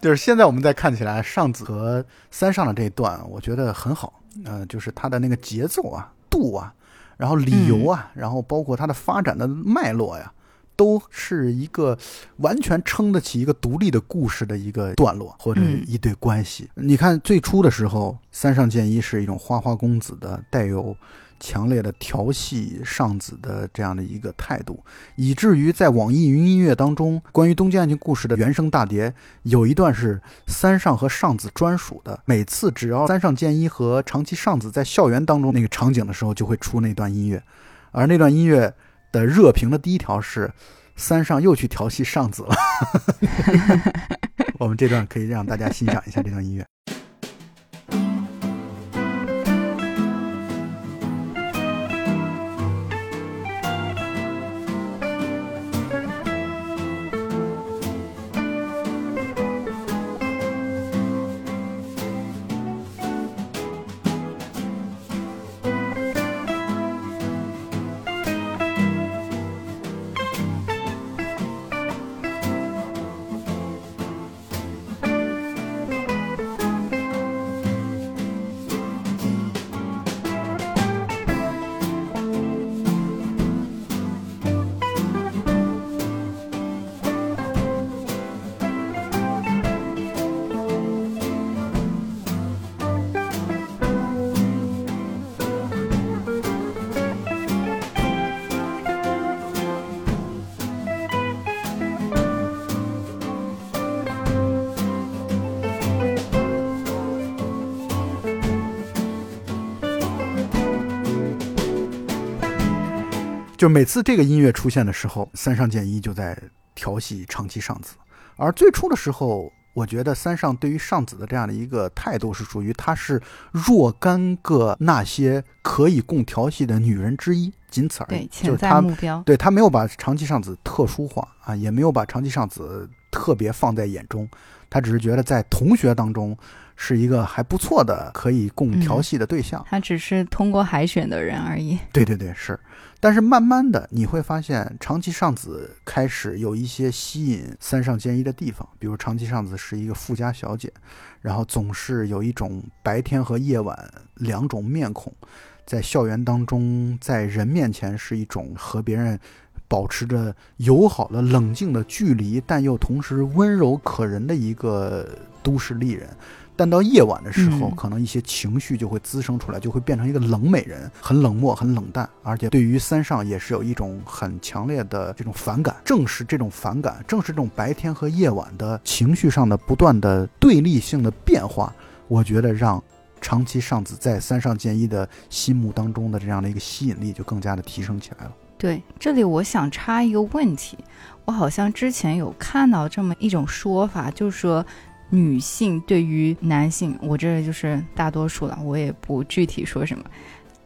就是现在我们再看起来，上子和三上的这一段，我觉得很好。呃，就是他的那个节奏啊、度啊，然后理由啊，然后包括他的发展的脉络呀，都是一个完全撑得起一个独立的故事的一个段落或者嗯一对关系。你看最初的时候，三上健一是一种花花公子的带有。强烈的调戏上子的这样的一个态度，以至于在网易云音乐当中，关于东京爱情故事的原声大碟有一段是三上和上子专属的。每次只要三上健一和长崎上子在校园当中那个场景的时候，就会出那段音乐。而那段音乐的热评的第一条是三上又去调戏上子了。我们这段可以让大家欣赏一下这段音乐。就每次这个音乐出现的时候，三上健一就在调戏长崎尚子。而最初的时候，我觉得三上对于尚子的这样的一个态度是属于他是若干个那些可以供调戏的女人之一，仅此而已。对，潜在就是他目标。对他没有把长崎尚子特殊化啊，也没有把长崎尚子特别放在眼中，他只是觉得在同学当中是一个还不错的可以供调戏的对象。他只是通过海选的人而已。对对对，是。但是慢慢的你会发现，长崎尚子开始有一些吸引三上健一的地方，比如长崎尚子是一个富家小姐，然后总是有一种白天和夜晚两种面孔，在校园当中，在人面前是一种和别人保持着友好的、冷静的距离，但又同时温柔可人的一个都市丽人。但到夜晚的时候，嗯可能一些情绪就会滋生出来，就会变成一个冷美人，很冷漠，很冷淡，而且对于三上也是有一种很强烈的这种反感。正是这种反感，正是这种白天和夜晚的情绪上的不断的对立性的变化，我觉得让长崎尚子在三上健一的心目当中的这样的一个吸引力就更加的提升起来了。对，这里我想插一个问题，我好像之前有看到这么一种说法，就是说女性对于男性，我这就是大多数了，我也不具体说什么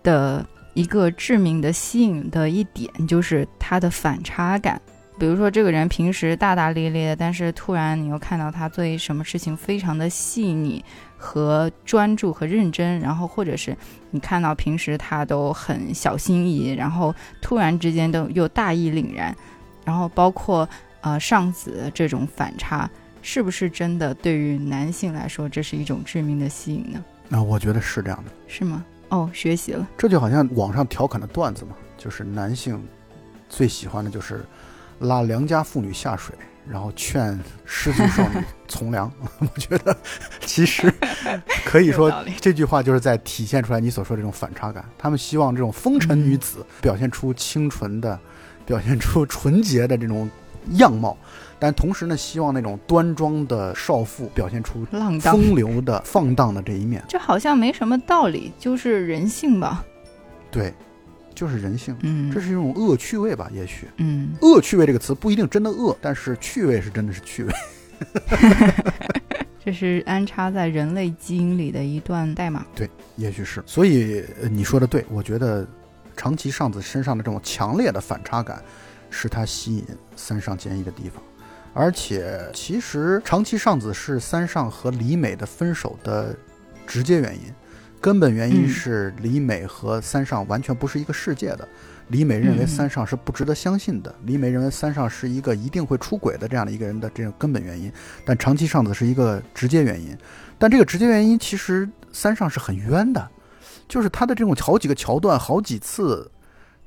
的一个致命的吸引的一点，就是他的反差感。比如说，这个人平时大大咧咧的，但是突然你又看到他对什么事情非常的细腻和专注和认真，然后或者是你看到平时他都很小心翼翼，然后突然之间都又大义凛然，然后包括呃上子这种反差，是不是真的对于男性来说这是一种致命的吸引呢？那、我觉得是这样的。是吗？哦，学习了，这就好像网上调侃的段子嘛，就是男性最喜欢的就是拉良家妇女下水，然后劝失足少女 从良。我觉得其实可以说这句话就是在体现出来你所说的这种反差感。他们希望这种风尘女子表现出清纯的、表现出纯洁的这种样貌，但同时呢，希望那种端庄的少妇表现出浪荡，风流的、放荡的这一面。这好像没什么道理，就是人性吧？对，就是人性。嗯，这是一种恶趣味吧？也许嗯“恶趣味”这个词不一定真的恶，但是趣味是真的是趣味。这是安插在人类基因里的一段代码。对也许是。所以呃你说的对，我觉得长崎尚子身上的这种强烈的反差感，是他吸引三上健一的地方。而且，其实长崎尚子是三上和李美的分手的直接原因，根本原因嗯是李美和三上完全不是一个世界的。李美认为嗯三上是不值得相信的，李美认为三上是一个一定会出轨的这样的一个人的这种根本原因，但长崎尚子是一个直接原因。但这个直接原因其实三上是很冤的，就是他的这种好几个桥段，好几次，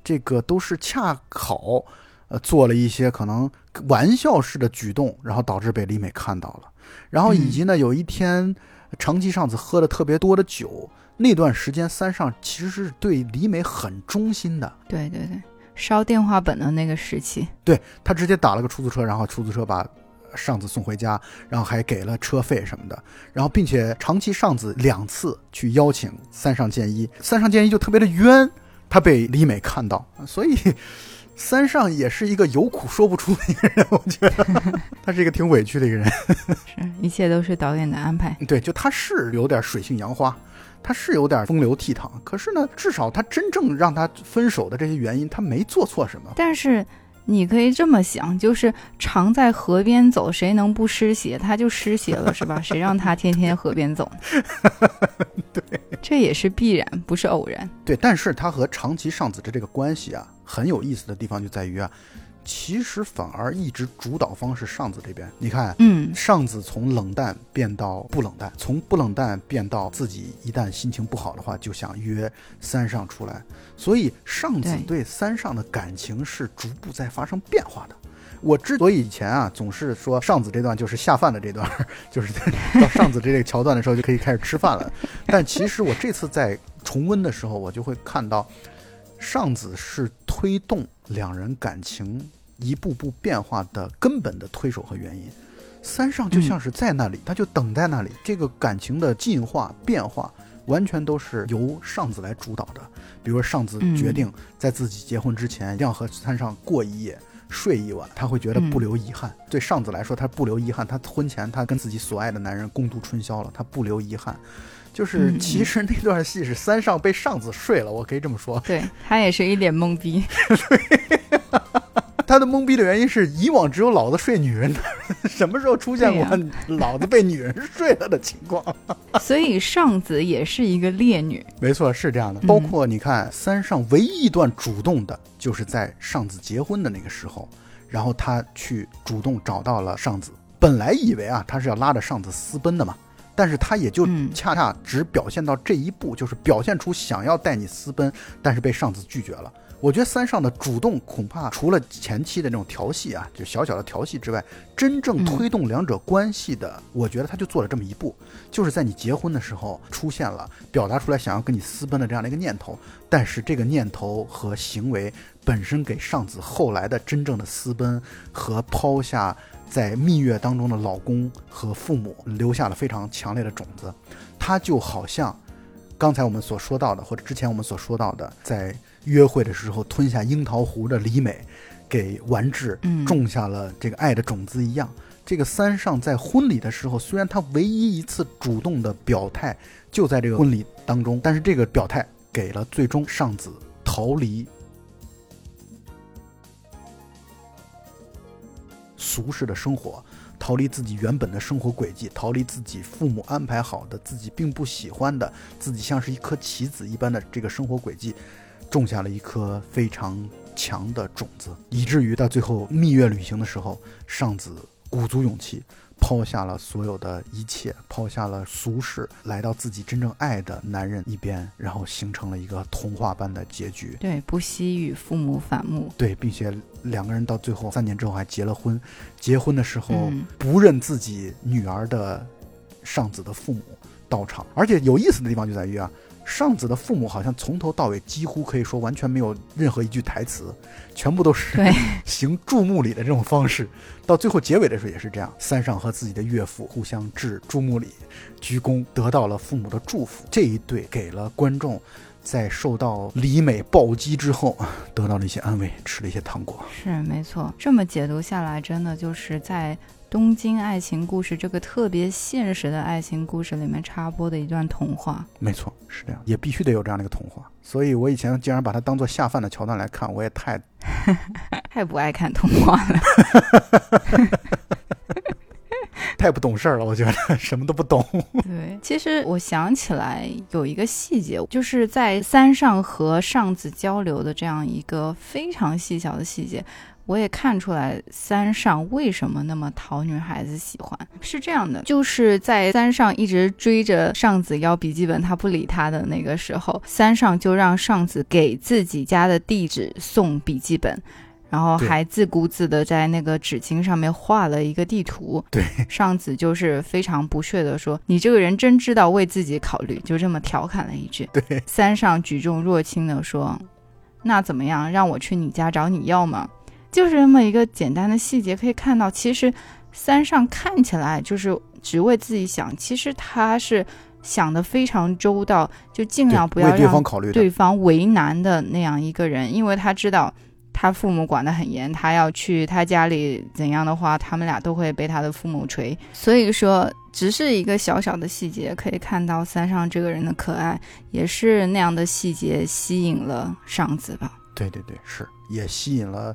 这个都是恰好，呃，做了一些可能玩笑式的举动，然后导致被李美看到了。然后以及呢，有一天长崎上子喝了特别多的酒，那段时间三上其实是对李美很忠心的，对对对，烧电话本的那个时期。对他直接打了个出租车，然后出租车把上子送回家，然后还给了车费什么的，然后并且长期上子两次去邀请三上健一，三上健一就特别的冤，他被李美看到，所以三上也是一个有苦说不出的一个人，我觉得 他是一个挺委屈的一个人。是，一切都是导演的安排。对，就他是有点水性杨花，他是有点风流倜傥，可是呢，至少他真正让他分手的这些原因，他没做错什么。但是你可以这么想，就是常在河边走，谁能不湿鞋？他就湿鞋了，是吧？谁让他天天河边走？对，这也是必然，不是偶然。对，但是他和长崎尚子的这个关系啊，很有意思的地方就在于啊，其实反而一直主导方是上子这边。你看，嗯，上子从冷淡变到不冷淡，从不冷淡变到自己一旦心情不好的话，就想约三上出来。所以上子对对三上的感情是逐步在发生变化的。我之所以以前啊总是说上子这段就是下饭的这段，就是到上子这个桥段的时候就可以开始吃饭了，但其实我这次在重温的时候，我就会看到尚子是推动两人感情一步步变化的根本的推手和原因。三上就像是在那里，他就等在那里，这个感情的进化变化完全都是由上子来主导的。比如说上子决定在自己结婚之前一定要和三上过一夜。睡一晚，他会觉得不留遗憾。对上子来说，他不留遗憾。他婚前他跟自己所爱的男人共度春宵了，他不留遗憾。就是嗯其实那段戏是三上被上子睡了，我可以这么说。对他也是一脸懵逼。他的懵逼的原因是，以往只有老子睡女人，什么时候出现过老子被女人睡了的情况？所以上子也是一个烈女。没错，是这样的。嗯包括你看，三上唯一一段主动的，就是在上子结婚的那个时候，然后他去主动找到了上子。本来以为啊，他是要拉着上子私奔的嘛，但是他也就嗯恰恰只表现到这一步，就是表现出想要带你私奔，但是被上司拒绝了。我觉得三上的主动恐怕除了前期的那种调戏啊，就小小的调戏之外，真正推动两者关系的，我觉得他就做了这么一步，就是在你结婚的时候出现了，表达出来想要跟你私奔的这样的一个念头，但是这个念头和行为本身给上子后来的真正的私奔和抛下在蜜月当中的老公和父母留下了非常强烈的种子，他就好像刚才我们所说到的，或者之前我们所说到的，在约会的时候吞下樱桃核的李美，给丸治嗯种下了这个爱的种子一样。这个三上在婚礼的时候，虽然他唯一一次主动的表态就在这个婚礼当中，但是这个表态给了最终上子逃离俗世的生活，逃离自己原本的生活轨迹，逃离自己父母安排好的、自己并不喜欢的、自己像是一颗棋子一般的这个生活轨迹，种下了一颗非常强的种子，以至于到最后蜜月旅行的时候，上子鼓足勇气，抛下了所有的一切，抛下了俗世，来到自己真正爱的男人一边，然后形成了一个童话般的结局。对，不惜与父母反目。对，并且两个人到最后三年之后还结了婚。结婚的时候嗯不认自己女儿的上子的父母到场，而且有意思的地方就在于啊，上子的父母好像从头到尾几乎可以说完全没有任何一句台词，全部都是对 行注目礼的这种方式。到最后结尾的时候也是这样，三上和自己的岳父互相致注目礼，鞠躬，得到了父母的祝福。这一对给了观众。在受到李美暴击之后，得到了一些安慰，吃了一些糖果。是没错，这么解读下来，真的就是在东京爱情故事这个特别现实的爱情故事里面插播的一段童话。没错，是这样，也必须得有这样的一个童话。所以我以前竟然把它当做下饭的桥段来看，我也太 太不爱看童话了。太不懂事儿了，我觉得什么都不懂。对，其实我想起来有一个细节，就是在三上和上子交流的这样一个非常细小的细节，我也看出来三上为什么那么讨女孩子喜欢。是这样的，就是在三上一直追着上子要笔记本，他不理他的那个时候，三上就让上子给自己家的地址送笔记本。然后还自顾自的在那个纸巾上面画了一个地图，对，上子就是非常不屑的说：“你这个人真知道为自己考虑。”就这么调侃了一句。对，三上举重若轻的说：“那怎么样？让我去你家找你要吗？”就是这么一个简单的细节，可以看到，其实三上看起来就是只为自己想，其实他是想的非常周到，就尽量不要为对让方考虑。对方为难的那样一个人，因为他知道他父母管得很严，他要去他家里怎样的话，他们俩都会被他的父母锤。所以说，只是一个小小的细节，可以看到三上这个人的可爱，也是那样的细节吸引了上子吧。对对对，是也吸引了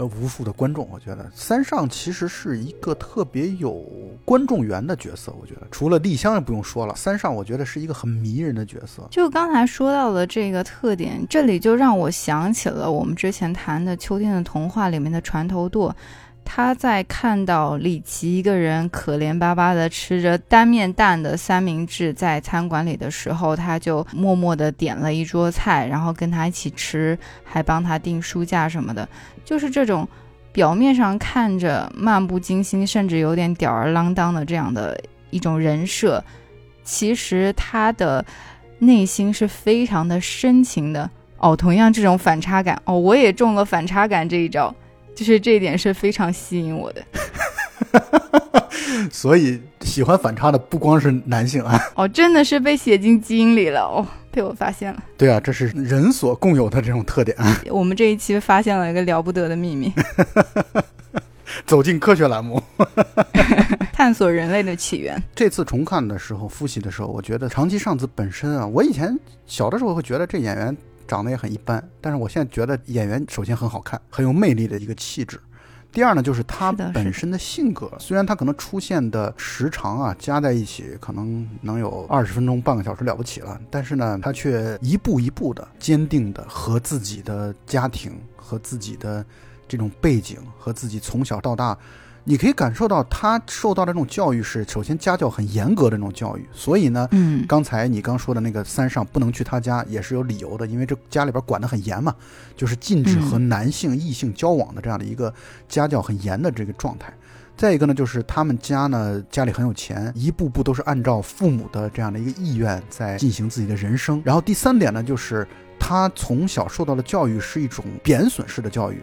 呃无数的观众。我觉得三上其实是一个特别有观众缘的角色。我觉得除了丽香也不用说了，三上我觉得是一个很迷人的角色。就刚才说到的这个特点，这里就让我想起了我们之前谈的《秋天的童话》里面的船头舵。他在看到李琦一个人可怜巴巴的吃着单面蛋的三明治在餐馆里的时候，他就默默的点了一桌菜，然后跟他一起吃，还帮他订书架什么的。就是这种表面上看着漫不经心，甚至有点吊儿郎当的这样的一种人设，其实他的内心是非常的深情的。哦，同样这种反差感，哦，我也中了反差感这一招。就是这一点是非常吸引我的 所以喜欢反差的不光是男性啊，哦，真的是被写进基因里了哦，被我发现了。对啊，这是人所共有的这种特点啊。我们这一期发现了一个了不得的秘密，走进科学栏目，探索人类的起源。这次重看的时候，复习的时候，我觉得长期上子本身啊，我以前小的时候会觉得这演员长得也很一般，但是我现在觉得演员首先很好看，很有魅力的一个气质。第二呢，就是他本身的性格，虽然他可能出现的时长啊加在一起可能能有二十分钟、半个小时了不起了，但是呢，他却一步一步的坚定的和自己的家庭和自己的这种背景和自己从小到大你可以感受到他受到的这种教育是，首先家教很严格的那种教育，所以呢，嗯，刚才你刚说的那个三上不能去他家也是有理由的，因为这家里边管得很严嘛，就是禁止和男性、异性交往的这样的一个家教很严的这个状态。再一个呢，就是他们家呢家里很有钱，一步步都是按照父母的这样的一个意愿在进行自己的人生。然后第三点呢，就是他从小受到的教育是一种贬损式的教育。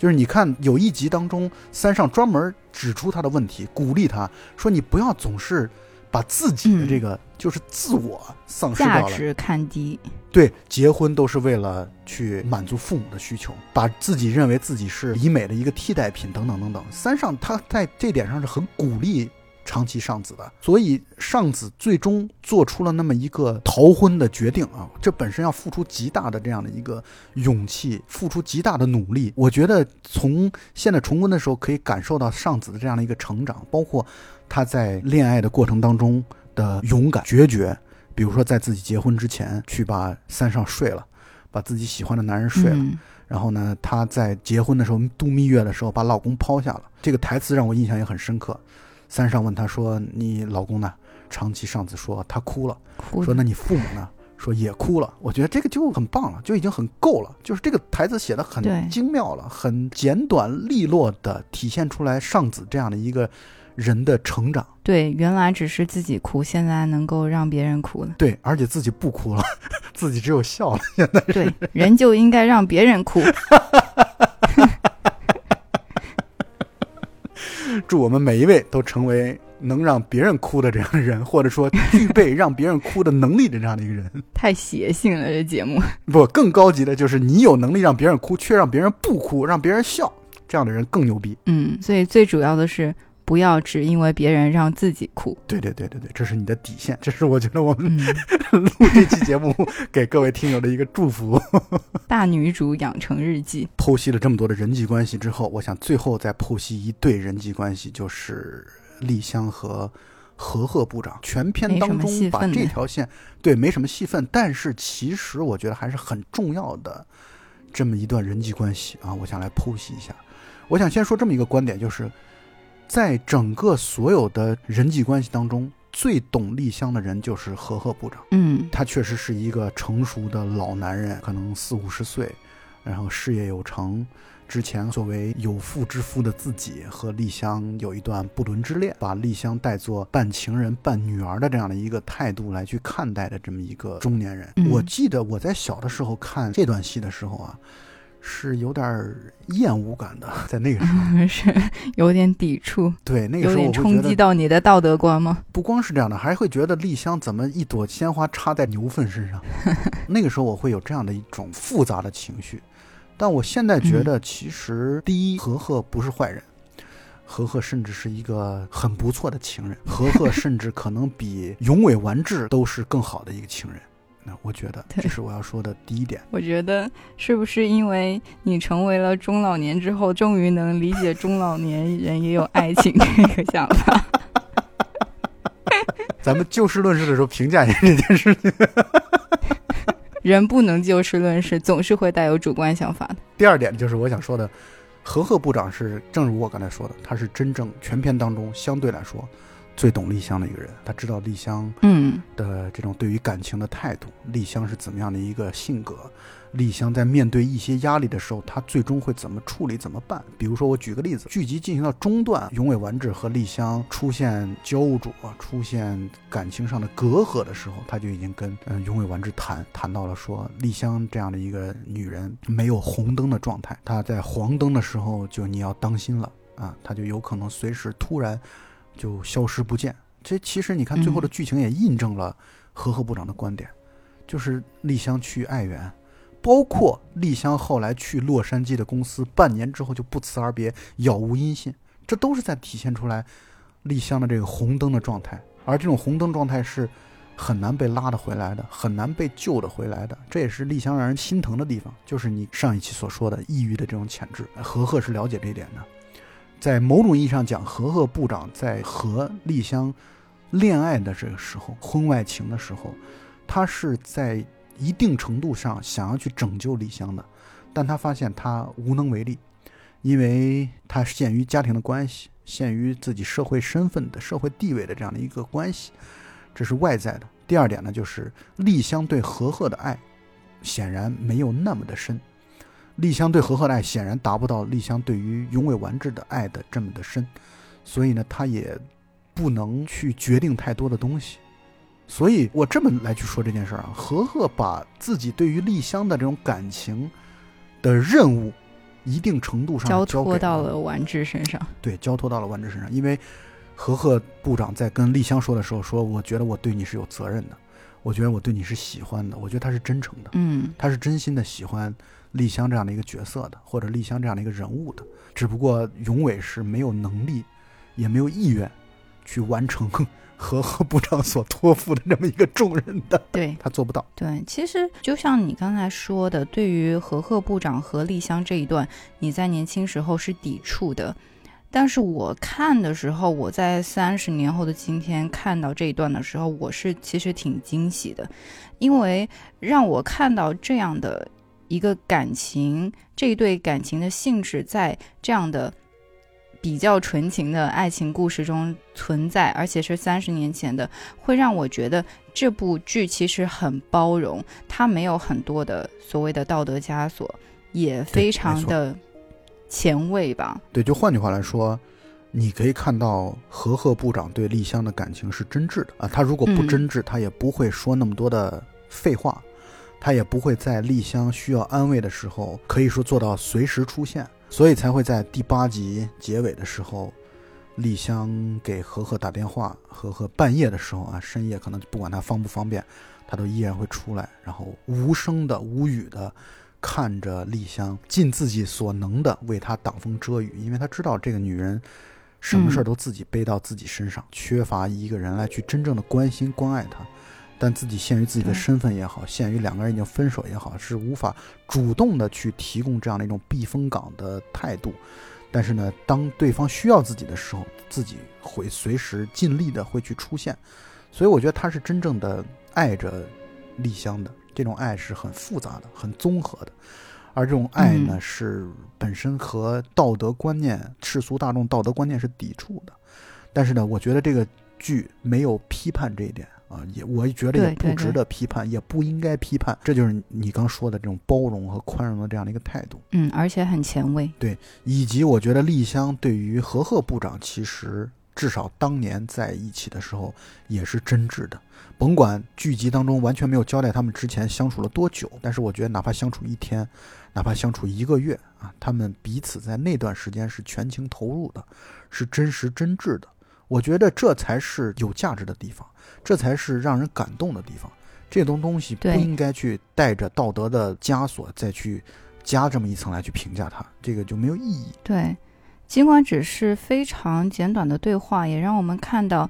就是你看有一集当中，三上专门指出他的问题，鼓励他说：“你不要总是把自己的这个、就是自我丧失掉了。价值看低，对，结婚都是为了去满足父母的需求，把自己认为自己是医美的一个替代品，等等等等。三上他在这点上是很鼓励长崎上子的，所以上子最终做出了那么一个逃婚的决定啊，这本身要付出极大的这样的一个勇气，付出极大的努力。我觉得从现在重温的时候，可以感受到上子的这样的一个成长，包括他在恋爱的过程当中的勇敢决绝。比如说，在自己结婚之前去把三上睡了，把自己喜欢的男人睡了，嗯然后呢，她在结婚的时候度蜜月的时候把老公抛下了。这个台词让我印象也很深刻。三上问他说：“你老公呢？”长崎上子说：“他哭了。”哭说：“那你父母呢？”说也哭了。我觉得这个就很棒了，就已经很够了。就是这个台词写的很精妙了，很简短利落的体现出来上子这样的一个人的成长。对，原来只是自己哭，现在能够让别人哭了。对，而且自己不哭了，自己只有笑了。现在对，人就应该让别人哭。祝我们每一位都成为能让别人哭的这样的人，或者说具备让别人哭的能力的这样的一个人。太邪性了，这节目。不，更高级的就是你有能力让别人哭，却让别人不哭，让别人笑，这样的人更牛逼。嗯，所以最主要的是不要只因为别人让自己哭。对对对对对，这是你的底线，这是我觉得我们嗯，录这期节目给各位听友的一个祝福。大女主养成日记。剖析了这么多的人际关系之后，我想最后再剖析一对人际关系，就是丽香和和贺部长。全篇当中把份这条线对没什么戏份，但是其实我觉得还是很重要的这么一段人际关系啊，我想来剖析一下。我想先说这么一个观点，就是在整个所有的人际关系当中，最懂丽香的人就是和贺部长。嗯他确实是一个成熟的老男人，可能四五十岁，然后事业有成。之前作为有妇之夫的自己和丽香有一段不伦之恋，把丽香带作半情人半女儿的这样的一个态度来去看待的这么一个中年人。嗯我记得我在小的时候看这段戏的时候啊，是有点儿厌恶感的，在那个时候，是有点抵触，对那个时候我会冲击到你的道德观吗？不光是这样的，还会觉得丽香怎么一朵鲜花插在牛粪身上。那个时候我会有这样的一种复杂的情绪，但我现在觉得，其实第一，何贺不是坏人，何贺甚至是一个很不错的情人，何贺甚至可能比永尾完治都是更好的一个情人。那我觉得这是我要说的第一点。我觉得是不是因为你成为了中老年之后，终于能理解中老年人也有爱情这个想法？咱们就事论事的时候评价一下这件事情。人不能就事论事，总是会带有主观想法的。第二点就是我想说的，何贺部长是，正如我刚才说的，他是真正全片当中相对来说最懂丽香的一个人。他知道丽香嗯的这种对于感情的态度，丽香是怎么样的一个性格，丽香在面对一些压力的时候，她最终会怎么处理、怎么办？比如说，我举个例子，剧集进行到中段，永尾完治和丽香出现焦灼、出现感情上的隔阂的时候，他就已经跟嗯、呃永尾完治谈谈到了说，丽香这样的一个女人没有红灯的状态，她在黄灯的时候就你要当心了啊，她就有可能随时突然就消失不见。这其实你看最后的剧情也印证了和贺部长的观点，就是丽香去爱媛。包括丽香后来去洛杉矶的公司，半年之后就不辞而别，杳无音信，这都是在体现出来丽香的这个红灯的状态。而这种红灯状态是很难被拉得回来的，很难被救得回来的。这也是丽香让人心疼的地方，就是你上一期所说的抑郁的这种潜质。和贺是了解这一点的，在某种意义上讲，和贺部长在和丽香恋爱的这个时候，婚外情的时候，他是在一定程度上想要去拯救丽香的，但他发现他无能为力，因为他限于家庭的关系，限于自己社会身份的社会地位的这样的一个关系，这是外在的。第二点呢，就是丽香对和贺的爱，显然没有那么的深。丽香对和贺的爱显然达不到丽香对于永尾完治的爱的这么的深，所以呢，他也不能去决定太多的东西。所以我这么来去说这件事儿啊，和贺把自己对于丽香的这种感情的任务，一定程度上交托到了完治身上。对，交托到了完治身上。因为和贺部长在跟丽香说的时候说：“我觉得我对你是有责任的，我觉得我对你是喜欢的，我觉得他是真诚的，嗯，他是真心的喜欢丽香这样的一个角色的，或者丽香这样的一个人物的。只不过永伟是没有能力，也没有意愿去完成 和贺部长所托付的这么一个重任的，对他做不到。对，其实就像你刚才说的，对于何贺部长和丽香这一段，你在年轻时候是抵触的。但是我看的时候，我在三十年后的今天看到这一段的时候，我是其实挺惊喜的，因为让我看到这样的一个感情，这一对感情的性质在这样的比较纯情的爱情故事中存在，而且是三十年前的，会让我觉得这部剧其实很包容，它没有很多的所谓的道德枷锁，也非常的前卫吧。对，就换句话来说，你可以看到何贺部长对丽香的感情是真挚的啊。他如果不嗯真挚，他也不会说那么多的废话，他也不会在丽香需要安慰的时候，可以说做到随时出现，所以才会在第八集结尾的时候。丽香给何何打电话，何何半夜的时候啊，深夜可能不管他方不方便，他都依然会出来，然后无声的、无语的看着丽香，尽自己所能的为她挡风遮雨，因为他知道这个女人什么事儿都自己背到自己身上，缺乏一个人来去真正的关心关爱她。但自己限于自己的身份也好，限于两个人已经分手也好，是无法主动的去提供这样的一种避风港的态度。但是呢，当对方需要自己的时候，自己会随时尽力的会去出现。所以我觉得他是真正的爱着丽香的，这种爱是很复杂的、很综合的。而这种爱呢，嗯是本身和道德观念、世俗大众道德观念是抵触的。但是呢，我觉得这个剧没有批判这一点啊，也我觉得也不值得批判，也不应该批判。这就是你刚说的这种包容和宽容的这样的一个态度。嗯，而且很前卫。对以及我觉得丽香对于何贺部长，其实至少当年在一起的时候也是真挚的。甭管剧集当中完全没有交代他们之前相处了多久，但是我觉得哪怕相处一天，哪怕相处一个月啊，他们彼此在那段时间是全情投入的，是真实真挚的。我觉得这才是有价值的地方，这才是让人感动的地方。这种东西不应该去带着道德的枷锁再去加这么一层来去评价它，这个就没有意义。对，尽管只是非常简短的对话，也让我们看到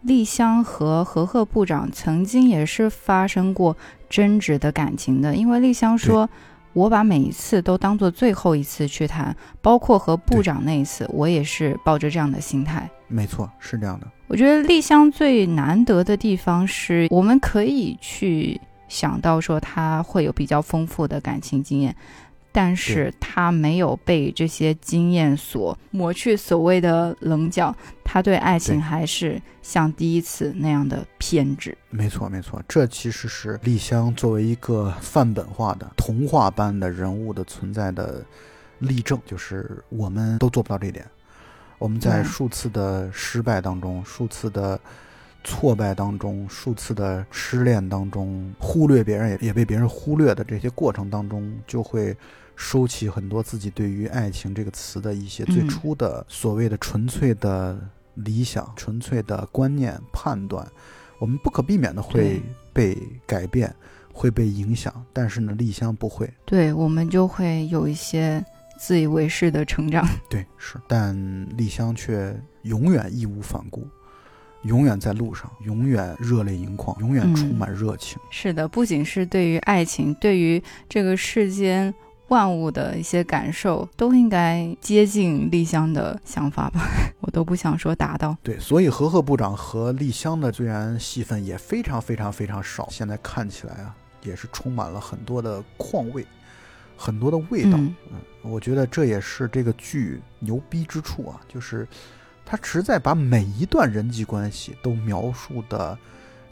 丽香和何贺部长曾经也是发生过争执的感情的。因为丽香说：“我把每一次都当做最后一次去谈，包括和部长那一次，我也是抱着这样的心态。”没错，是这样的。我觉得丽香最难得的地方是，我们可以去想到说她会有比较丰富的感情经验，但是他没有被这些经验所磨去所谓的棱角，他对爱情还是像第一次那样的偏执。没错，没错，这其实是丽香作为一个范本化的童话般的人物的存在的例证，就是我们都做不到这一点。我们在数次的失败当中，数次的挫败当中，数次的失恋当中，忽略别人也也被别人忽略的这些过程当中，就会收起很多自己对于爱情这个词的一些最嗯初的所谓的纯粹的理想、纯粹的观念判断，我们不可避免的会被改变，会被影响。但是呢，丽香不会，对我们就会有一些自以为是的成长。对，是，但丽香却永远义无反顾，永远在路上，永远热泪盈眶，永远嗯充满热情。是的，不仅是对于爱情，对于这个世间万物的一些感受，都应该接近丽香的想法吧。我都不想说达到。对，所以和贺部长和丽香的虽然戏份也非常非常非常少，现在看起来啊，也是充满了很多的况味，很多的味道。嗯嗯，我觉得这也是这个剧牛逼之处啊，就是他实在把每一段人际关系都描述的，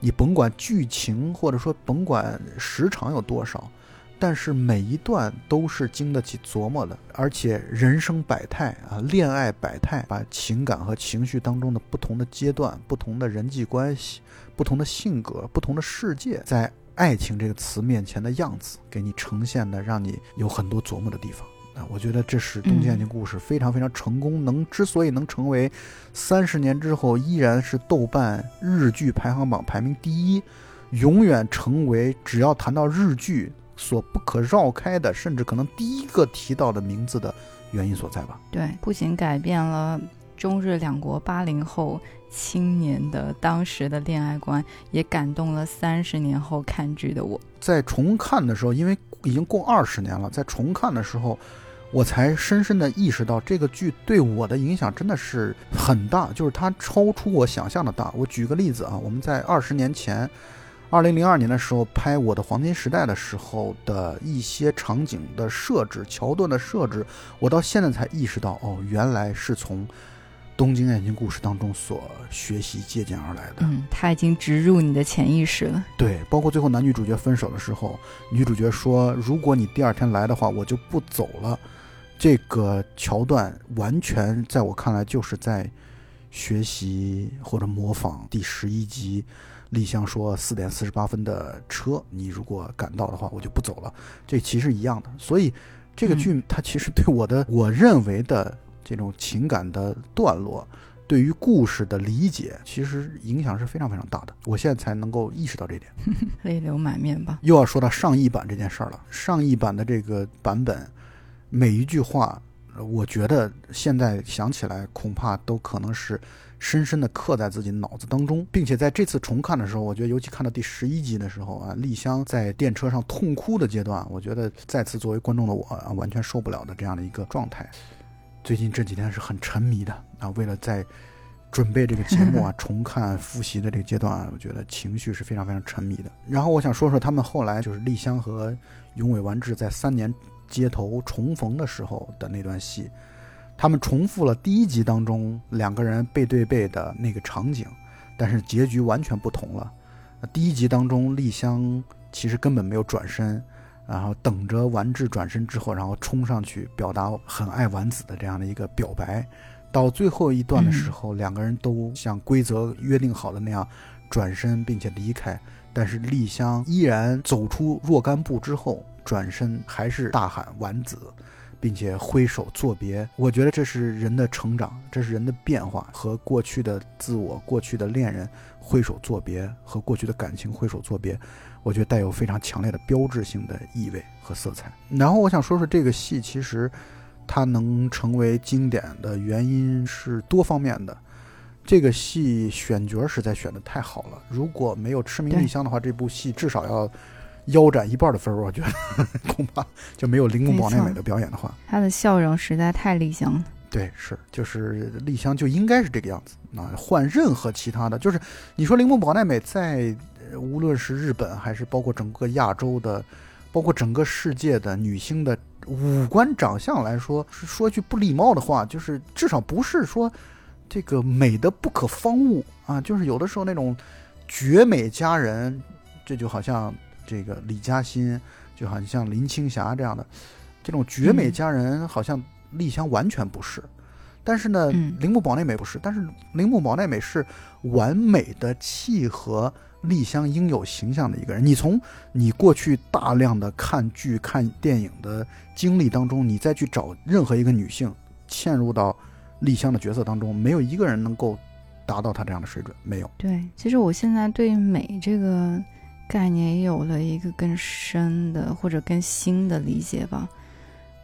你甭管剧情或者说甭管时长有多少，但是每一段都是经得起琢磨的，而且人生百态啊，恋爱百态，把情感和情绪当中的不同的阶段、不同的人际关系、不同的性格、不同的世界，在爱情这个词面前的样子，给你呈现的，让你有很多琢磨的地方。啊，我觉得这是《东京爱情故事》非常非常成功，能之所以能成为三十年之后依然是豆瓣日剧排行榜排名第一，永远成为只要谈到日剧所不可绕开的，甚至可能第一个提到的名字的原因所在吧。对，不仅改变了中日两国八零后青年的当时的恋爱观，也感动了三十年后看剧的我。在重看的时候，因为已经过二十年了，在重看的时候。我才深深的意识到，这个剧对我的影响真的是很大，就是它超出我想象的大。我举个例子啊，我们在二十年前，二零零二年的时候拍《我的黄金时代》的时候的一些场景的设置、桥段的设置，我到现在才意识到，哦，原来是从《东京爱情故事》当中所学习借鉴而来的。嗯，它已经植入你的潜意识了。对，包括最后男女主角分手的时候，女主角说：“如果你第二天来的话，我就不走了。”这个桥段完全在我看来就是在学习或者模仿第十一集，丽香说四点四十八分的车，你如果赶到的话，我就不走了。这其实一样的，所以这个剧它其实对我的 我认为的这种情感的段落，对于故事的理解，其实影响是非常非常大的。我现在才能够意识到这点，泪流满面吧。又要说到上译版这件事儿了，上译版的这个版本。每一句话，我觉得现在想起来，恐怕都可能是深深的刻在自己脑子当中，并且在这次重看的时候，我觉得尤其看到第十一集的时候啊，丽香在电车上痛哭的阶段，我觉得再次作为观众的我啊，完全受不了的这样的一个状态。最近这几天是很沉迷的啊，为了在准备这个节目啊，重看复习的这个阶段啊，我觉得情绪是非常非常沉迷的。然后我想说说他们后来就是丽香和永尾完治在三年。街头重逢的时候的那段戏，他们重复了第一集当中两个人背对背的那个场景，但是结局完全不同了。第一集当中，丽香其实根本没有转身，然后等着丸治转身之后，然后冲上去表达很爱丸子的这样的一个表白。到最后一段的时候，两个人都像规则约定好的那样转身并且离开，但是丽香依然走出若干步之后。转身还是大喊丸子，并且挥手作别。我觉得这是人的成长，这是人的变化，和过去的自我、过去的恋人挥手作别，和过去的感情挥手作别，我觉得带有非常强烈的标志性的意味和色彩。然后我想说说这个戏，其实它能成为经典的原因是多方面的。这个戏选角实在选的太好了，如果没有痴迷丽香的话，这部戏至少要。腰斩一半的分儿，我觉得 恐怕就没有铃木保奈美的表演的话，她的笑容实在太丽香了。对，是就是丽香就应该是这个样子。那换任何其他的，就是你说铃木保奈美在无论是日本还是包括整个亚洲的，包括整个世界的女星的五官长相来说，说句不礼貌的话，就是至少不是说这个美的不可方物啊，就是有的时候那种绝美佳人，这就好像。这个李嘉欣就好像像林青霞这样的这种绝美佳人，好像丽香完全不是。但是呢，铃木保奈美不是。但是铃木保奈美是完美的契合丽香应有形象的一个人。你从你过去大量的看剧、看电影的经历当中，你再去找任何一个女性嵌入到丽香的角色当中，没有一个人能够达到她这样的水准。没有。对，其实我现在对美这个。概念也有了一个更深的或者更新的理解吧。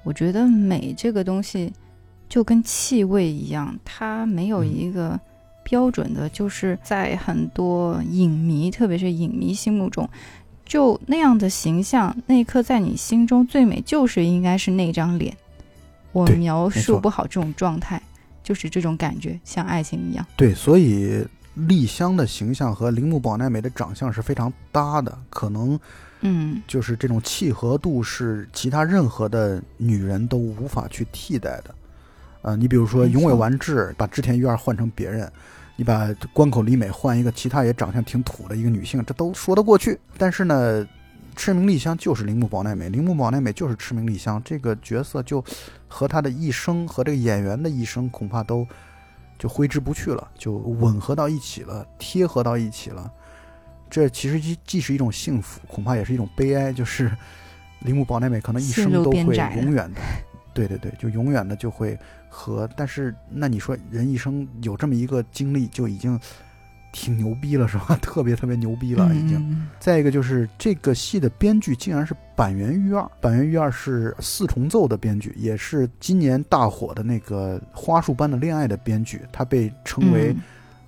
我觉得美这个东西就跟气味一样，它没有一个标准的，就是在很多影迷，特别是影迷心目中，就那样的形象，那一刻在你心中最美就是应该是那张脸。我描述不好这种状态，就是这种感觉，像爱情一样。对，所以。丽香的形象和铃木保奈美的长相是非常搭的，可能，嗯，就是这种契合度是其他任何的女人都无法去替代的，呃，你比如说永尾完治把织田裕二换成别人，你把关口里美换一个其他也长相挺土的一个女性，这都说得过去。但是呢，赤名丽香就是铃木保奈美，铃木保奈美就是赤名丽香，这个角色就和她的一生和这个演员的一生恐怕都就挥之不去了，就吻合到一起了，贴合到一起了。这其实既既是一种幸福，恐怕也是一种悲哀，就是铃木保奈美可能一生都会永远的，对对对，就永远的就会和。但是那你说人一生有这么一个经历，就已经挺牛逼了，是吧？特别特别牛逼了，已经。嗯再一个就是这个戏的编剧竟然是板垣裕二，板垣裕二是四重奏的编剧，也是今年大火的那个《花束般的恋爱》的编剧，他被称为嗯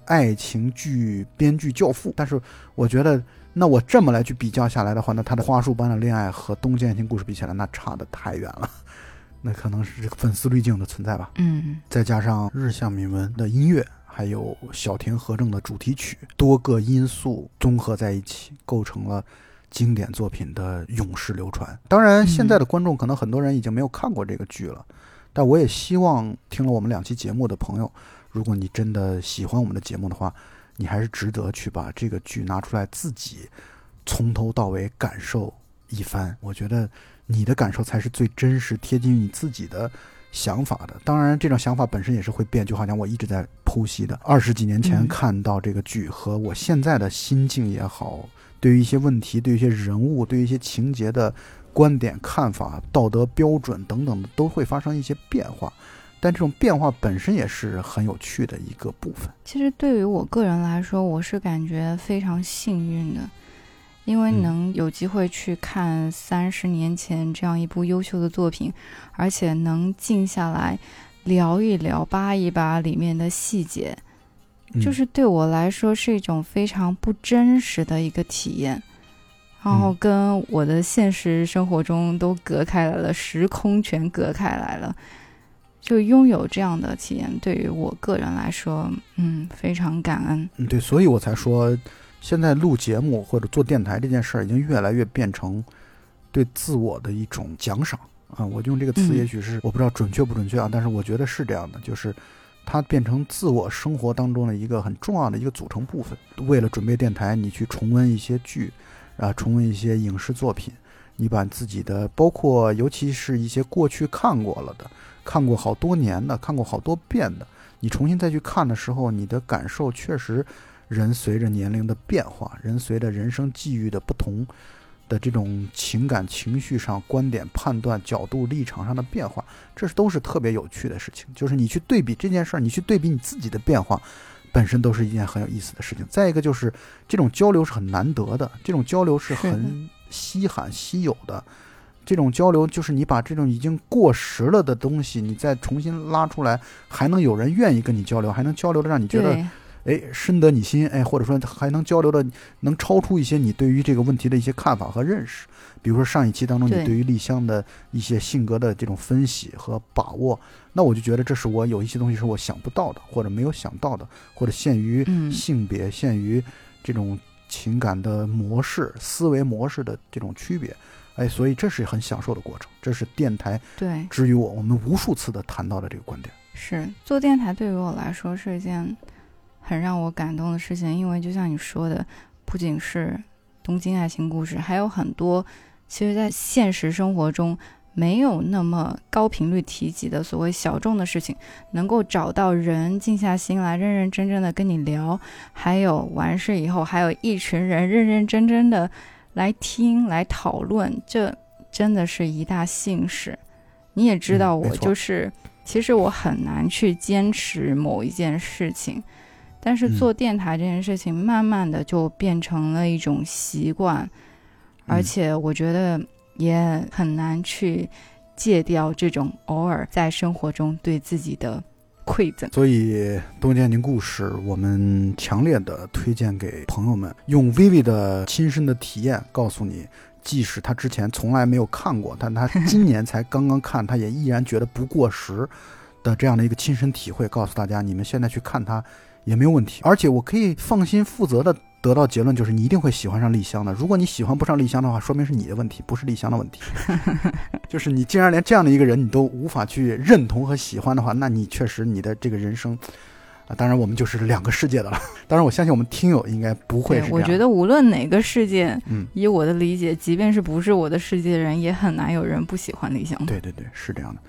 爱情剧编剧教父。但是我觉得，那我这么来去比较下来的话，那他的《花束般的恋爱》和《东京爱情故事》比起来，那差的太远了。那可能是这个粉丝滤镜的存在吧。嗯再加上日向敏文的音乐，还有小田和正的主题曲，多个因素综合在一起，构成了经典作品的永世流传。当然，嗯现在的观众可能很多人已经没有看过这个剧了，但我也希望听了我们两期节目的朋友，如果你真的喜欢我们的节目的话，你还是值得去把这个剧拿出来自己从头到尾感受一番。我觉得你的感受才是最真实、贴近于你自己的想法的。当然，这种想法本身也是会变，就好像我一直在剖析的。二十几年前嗯看到这个剧和我现在的心境也好，对于一些问题、对于一些人物、对于一些情节的观点、看法、道德标准等等的，都会发生一些变化。但这种变化本身也是很有趣的一个部分。其实对于我个人来说，我是感觉非常幸运的，因为嗯能有机会去看三十年前这样一部优秀的作品，而且能静下来聊一聊、扒一扒里面的细节，嗯就是对我来说是一种非常不真实的一个体验。然后嗯跟我的现实生活中都隔开来了，时空全隔开来了。就拥有这样的体验，对于我个人来说，嗯，非常感恩。嗯，对，所以我才说，现在录节目或者做电台这件事儿，已经越来越变成对自我的一种奖赏啊。我用这个词，嗯也许是、我不知道准确不准确啊，但是我觉得是这样的，就是它变成自我生活当中的一个很重要的一个组成部分。为了准备电台，你去重温一些剧，啊，重温一些影视作品，你把自己的，包括尤其是一些过去看过了的。看过好多年的，看过好多遍的，你重新再去看的时候，你的感受确实，人随着年龄的变化，人随着人生际遇的不同的这种情感情绪上、观点判断角度立场上的变化，这是都是特别有趣的事情。就是你去对比这件事儿，你去对比你自己的变化，本身都是一件很有意思的事情。再一个就是这种交流是很难得的，这种交流是很稀罕稀有的。这种交流就是你把这种已经过时了的东西，你再重新拉出来，还能有人愿意跟你交流，还能交流的让你觉得对，哎深得你心，哎，或者说还能交流的能超出一些你对于这个问题的一些看法和认识。比如说上一期当中你对对于丽香的一些性格的这种分析和把握，那我就觉得这是我有一些东西是我想不到的，或者没有想到的，或者限于嗯性别、限于这种情感的模式、思维模式的这种区别。哎，所以这是很享受的过程，这是电台对，之于我，我们无数次的谈到的这个观点。是做电台对于我来说是一件很让我感动的事情，因为就像你说的，不仅是东京爱情故事，还有很多其实在现实生活中没有那么高频率提及的所谓小众的事情，能够找到人静下心来认认真真的跟你聊，还有完事以后还有一群人认认真真的来听来讨论，这真的是一大幸事。你也知道，我就是、其实我很难去坚持某一件事情，但是嗯做电台这件事情，慢慢的就变成了一种习惯，而嗯且我觉得也很难去戒掉这种偶尔在生活中对自己的馈赠。所以《东京爱情故事》，我们强烈的推荐给朋友们，用 Vivi 的亲身的体验告诉你，即使他之前从来没有看过，但他 今年才刚刚看，他也依然觉得不过时的这样的一个亲身体会，告诉大家，你们现在去看它也没有问题。而且我可以放心负责的得到结论就是你一定会喜欢上丽香的。如果你喜欢不上丽香的话，说明是你的问题，不是丽香的问题。就是你竟然连这样的一个人你都无法去认同和喜欢的话，那你确实你的这个人生啊，当然我们就是两个世界的了。当然我相信我们听友应该不会是。我觉得无论哪个世界，嗯，以我的理解，即便是不是我的世界的人，也很难有人不喜欢丽香。对对对，是这样的。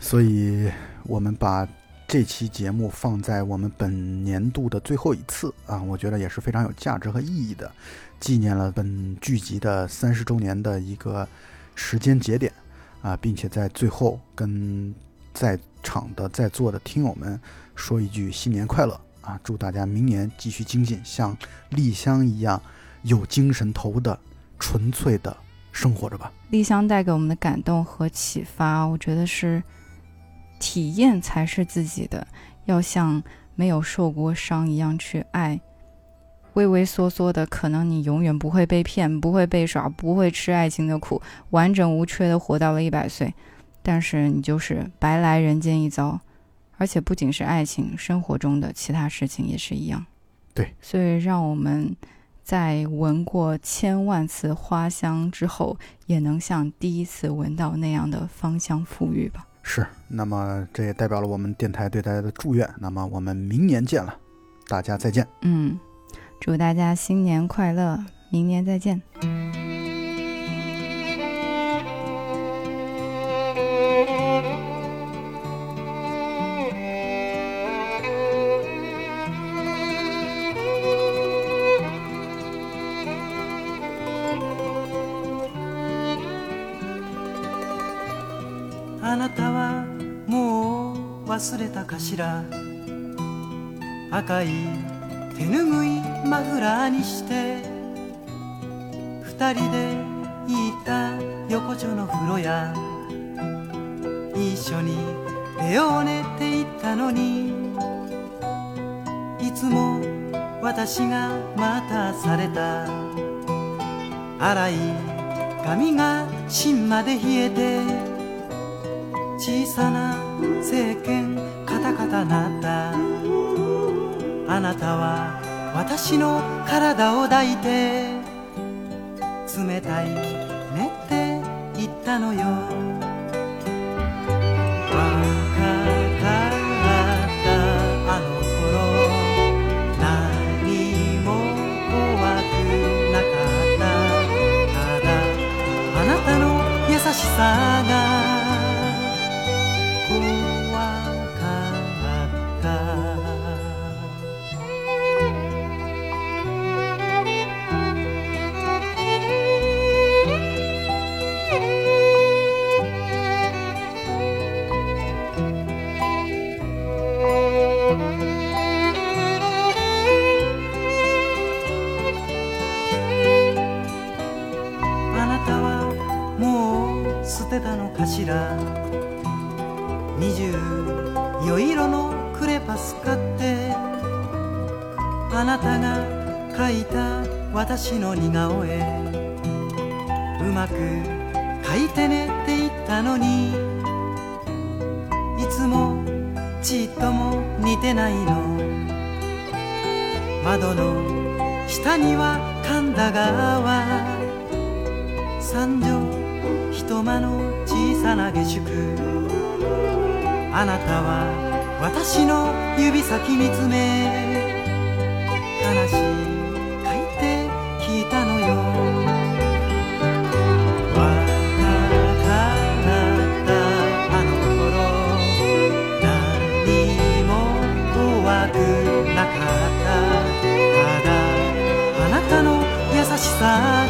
所以我们把这期节目放在我们本年度的最后一次啊，我觉得也是非常有价值和意义的，纪念了本剧集的三十周年的一个时间节点啊，并且在最后跟在场的在座的听友们说一句新年快乐啊！祝大家明年继续精进，像丽香一样有精神头的纯粹的生活着吧。丽香带给我们的感动和启发，我觉得是体验才是自己的，要像没有受过伤一样去爱。畏畏缩缩的，可能你永远不会被骗，不会被耍，不会吃爱情的苦，完整无缺的活到了一百岁。但是你就是白来人间一遭，而且不仅是爱情，生活中的其他事情也是一样。对，所以让我们在闻过千万次花香之后，也能像第一次闻到那样的芳香馥郁吧。是，那么这也代表了我们电台对大家的祝愿。那么我们明年见了，大家再见。嗯，祝大家新年快乐，明年再见。忘れたかしら。赤い手ぬぐいマフラーにして二人で行った横丁の風呂や一緒に手を寝て行ったのにいつも私が待たされた。粗い髪が芯まで冷えて小さな政権カタカタなった。あなたは私の体を抱いて冷たいねって言ったのよ。バカだったあの頃何も怖くなかった。ただあなたの優しさがてたのかしら？二十色のクレパス買ってあなたが描いた私の似顔絵。うまく描いてねって言ったのにいつもちっとも似てないの。窓の下には神田川。三畳一間の小さな下宿。あなたは私の指先見つめ。悲しい。書いて聞いたのよ。若かった。あの頃何も怖くなかった。ただあなたの優しさ。